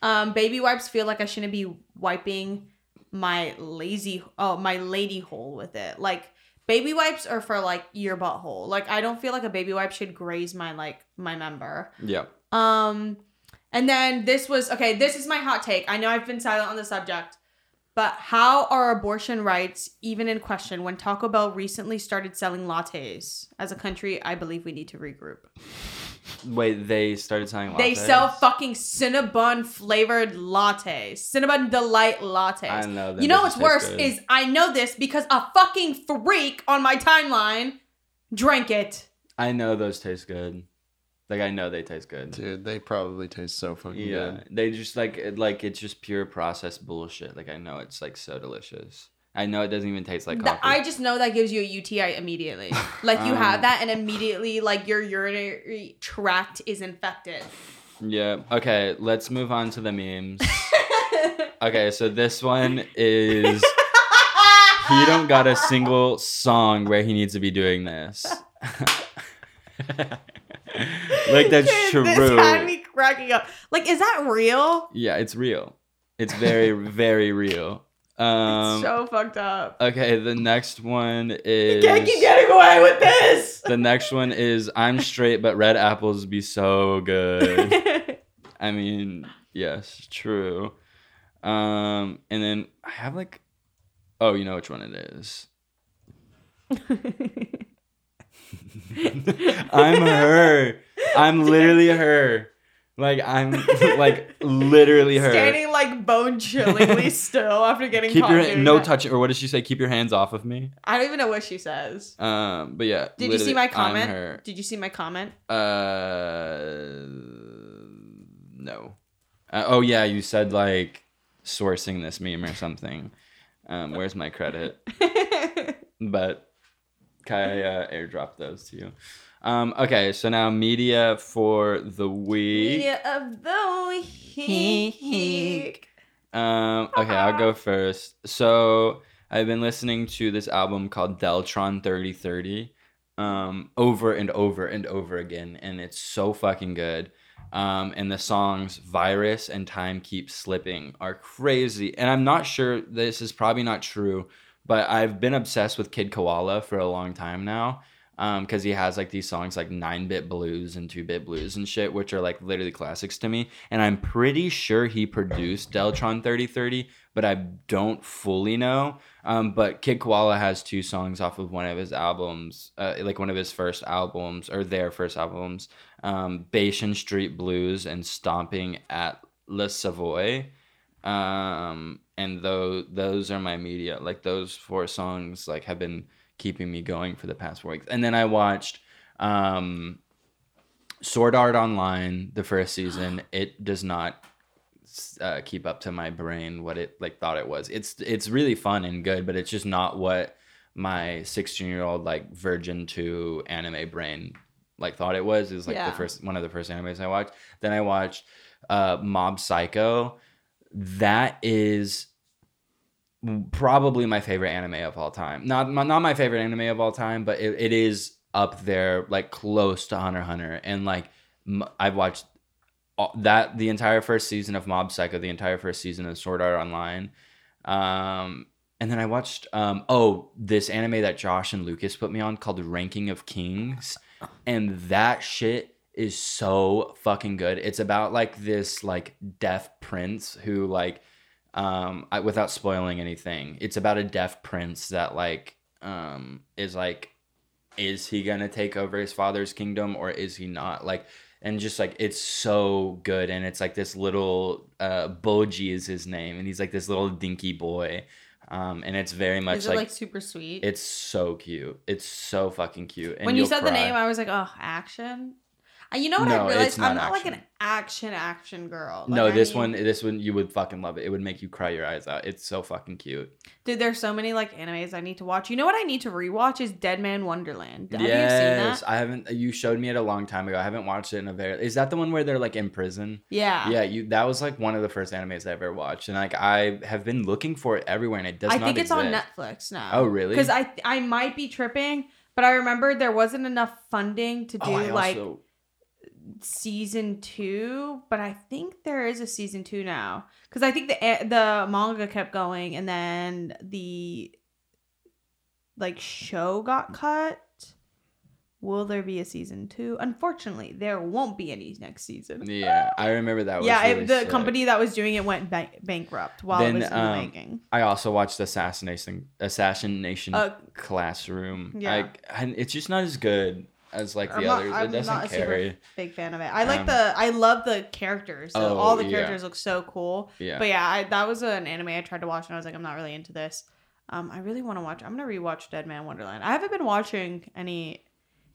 Um, baby wipes feel like I shouldn't be wiping my lazy oh my lady hole with it. Like baby wipes are for like your butthole. Like I don't feel like a baby wipe should graze my like my member. yeah. Um, and then this was okay. This is my hot take. I know I've been silent on the subject, but how are abortion rights even in question when Taco Bell recently started selling lattes? As a country, I believe we need to regroup. Wait, they started selling lattes. They sell fucking Cinnabon flavored lattes. Cinnabon delight lattes. I know. You know what's worse good. is I know this because a fucking freak on my timeline drank it. I know those taste good. Like I know they taste good. Dude, they probably taste so fucking Yeah, good. they just like it, like it's just pure processed bullshit. Like I know it's like so delicious. I know it doesn't even taste like coffee. I just know that gives you a UTI immediately. Like you Um, have that and immediately like your urinary tract is infected. Yeah. Okay, let's move on to the memes. okay, so this one is he don't got a single song where he needs to be doing this. Like that's Dude, This had me cracking up. Like, is that real? Yeah, it's real. It's very very real. Um it's so fucked up. Okay, the next one is Can't keep getting away with this. the next one is I'm straight but red apples be so good. I mean, yes, true. Um, and then I have like, oh, you know which one it is. I'm her. I'm literally her. Like I'm like literally her. Standing like bone chillingly still after getting Keep caught your no touch or what does she say? Keep your hands off of me. I don't even know what she says. Um, but yeah. Did you see my comment? Did you see my comment? Uh, no. Uh, oh yeah, you said like sourcing this meme or something. Um, where's my credit? But Kai uh, airdropped those to you. Um, okay, so now media for the week. Media of the week. Um, okay, I'll go first. So I've been listening to this album called Deltron 3030 um, over and over and over again, and it's so fucking good. Um, and the songs Virus and Time Keeps Slipping are crazy. And I'm not sure this is probably not true, but I've been obsessed with Kid Koala for a long time now. Um, cause he has like these songs like nine bit blues and two bit blues and shit, which are like literally classics to me. And I'm pretty sure he produced Deltron 3030, but I don't fully know. Um, but Kid Koala has two songs off of one of his albums, uh, like one of his first albums or their first albums, um, Street Blues and Stomping at Le Savoy. Um, and those those are my media. Like those four songs, like have been keeping me going for the past four weeks. And then I watched um, Sword Art Online, the first season. It does not uh, keep up to my brain what it like thought it was. It's it's really fun and good, but it's just not what my 16 year old like virgin to anime brain like thought it was. It was like Yeah. the first one of the first animes I watched. Then I watched uh, Mob Psycho. That is probably my favorite anime of all time. Not not my favorite anime of all time, but it, it is up there, like close to Hunter Hunter. And like I've watched that the entire first season of Mob Psycho, the entire first season of Sword Art Online. Um, and then I watched um oh this anime that Josh and Lucas put me on called Ranking of Kings, and that shit is so fucking good. It's about like this like deaf prince who like um I, without spoiling anything it's about a deaf prince that like um is like is he gonna take over his father's kingdom or is he not? Like and just like it's so good. And it's like this little uh Bojji is his name. And he's like this little dinky boy. Um and it's very much it like, like, super sweet? it's so cute. It's so fucking cute. And when you said the name, I was like, oh, action. Uh, you know what No, I realized? not I'm not like an action action girl. Like, no I this one this one you would fucking love it it would make you cry your eyes out it's so fucking cute Dude, there's so many like animes I need to watch. You know what I need to rewatch is Deadman Wonderland. Have you seen yes? I haven't. You showed me it a long time ago. I haven't watched it in a very. Is that the one where they're like in prison? Yeah. Yeah, you. That was like one of the first animes I ever watched, and like I have been looking for it everywhere, and it does exist. I think it's on. Netflix now. Oh, really? Because I I might be tripping, but I remember there wasn't enough funding to do Oh, like also- season two, but I think there is a season two now because I think the the manga kept going and then the like show got cut. Will there be a season two? Unfortunately, there won't be any next season. Yeah, I remember that. Was yeah, it- really the sick. company that was doing it went bank- bankrupt while Then, it was um, making. I also watched Assassination Assassination Uh, Classroom. yeah. I, and it's just not as good. As like the I'm not- others. I'm it doesn't not a super carry. big fan of it. I like Um, the I love the characters. So Oh, all the yeah. characters look so cool. Yeah. But yeah, I, that was an anime I tried to watch and I was like, I'm not really into this. Um, I really want to watch. I'm gonna rewatch Deadman Wonderland. I haven't been watching any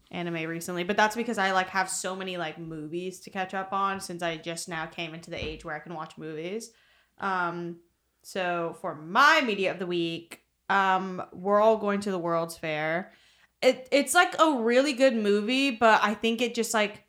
anime recently, but that's because I like have so many like movies to catch up on since I just now came into the age where I can watch movies. Um, so for my media of the week, um, we're all going to the World's Fair. It it's like a really good movie, but I think it just like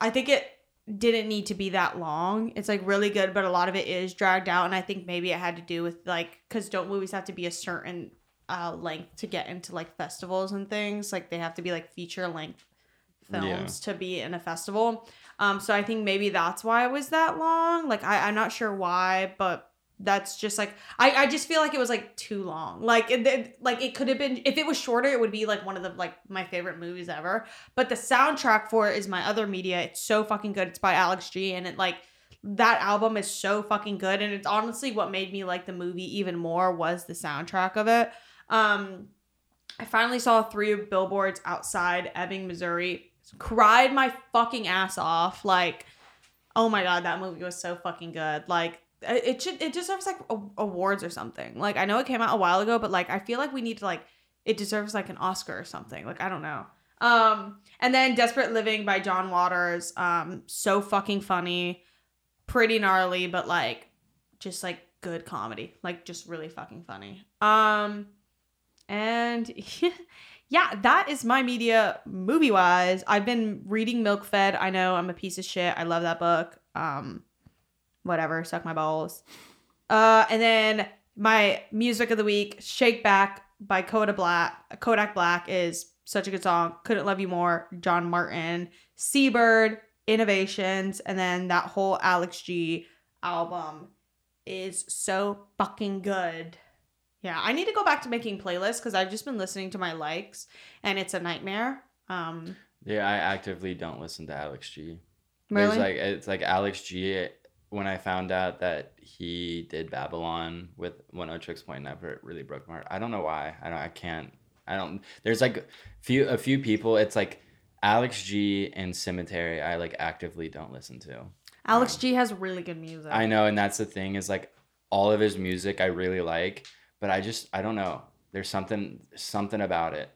I think it didn't need to be that long. It's like really good, but a lot of it is dragged out, and I think maybe it had to do with like because don't movies have to be a certain uh length to get into like festivals and things? Like they have to be like feature length films to be in a festival. Um, so I think maybe that's why it was that long. Like I, I'm not sure why, but that's just like I, I just feel like it was like too long. Like it, it- like it could have been if it was shorter, it would be like one of the like my favorite movies ever. But the soundtrack for it is my other media. It's so fucking good. It's by Alex G, and it like that album is so fucking good. And it's honestly what made me like the movie even more was the soundtrack of it. Um, I finally saw three billboards outside Ebbing, Missouri. Cried my fucking ass off. Like, oh my god, that movie was so fucking good. Like, it should it deserves like awards or something. Like, I know it came out a while ago, but like, I feel like we need to like it deserves like an Oscar or something. Like, I don't know. Um, and then Desperate Living by John Waters. Um, so fucking funny, pretty gnarly, but like, just like good comedy. Like, just really fucking funny. Um, and yeah, that is my media movie wise. I've been reading Milk Fed. I know I'm a piece of shit. I love that book. Um, whatever, suck my balls. Uh, and then my music of the week, Shake Back by Kodak Black. Kodak Black is such a good song. Couldn't love you more. John Martyn, Seabird, Innovations, and then that whole Alex G album is so fucking good. Yeah, I need to go back to making playlists because I've just been listening to my likes and it's a nightmare. Um, Yeah, I actively don't listen to Alex G. really? There's like it's like Alex G. When I found out that he did Babylon with One oh O Tricks Point Never, it really broke my heart. I don't know why. I don't. I can't. I don't. There's like few a few people. It's like Alex G and Cemetery. I like actively don't listen to. Alex um, G has really good music. I know, and that's the thing is like all of his music I really like, but I just I don't know. There's something something about it,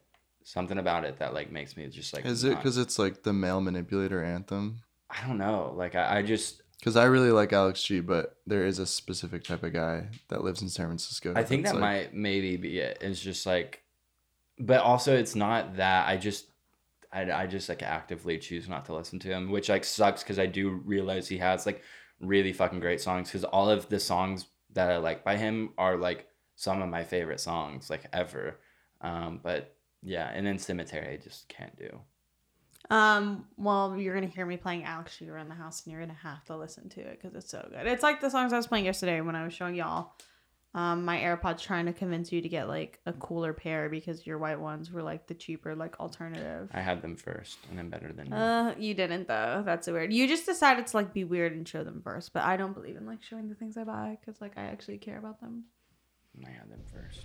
something about it that like makes me just like. Is it because it's like the male manipulator anthem? I don't know. Like I, I just Because I really like Alex G, but there is a specific type of guy that lives in San Francisco. I think that like- might maybe be it. It's just like, but also it's not that. I just, I, I just like actively choose not to listen to him, which like sucks because I do realize he has like really fucking great songs. Because all of the songs that I like by him are like some of my favorite songs like ever. Um, but yeah, and then Cemetery I just can't do. Um, well, you're gonna hear me playing Alex G around the house, and you're gonna have to listen to it because it's so good. It's like the songs I was playing yesterday when I was showing y'all. Um, my AirPods trying to convince you to get like a cooler pair because your white ones were like the cheaper like alternative. I had them first, and I'm better than you. Uh, you didn't though. That's weird. You just decided to like be weird and show them first, but I don't believe in like showing the things I buy because like I actually care about them. I had them first.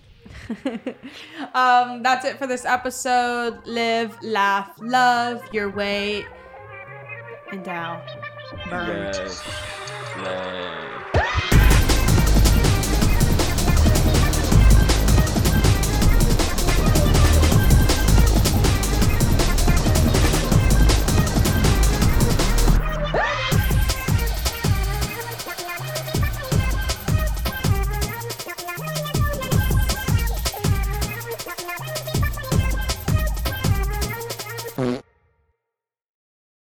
um, that's it for this episode. Live, laugh, love your way. Endow. Burn. Yes. Yes.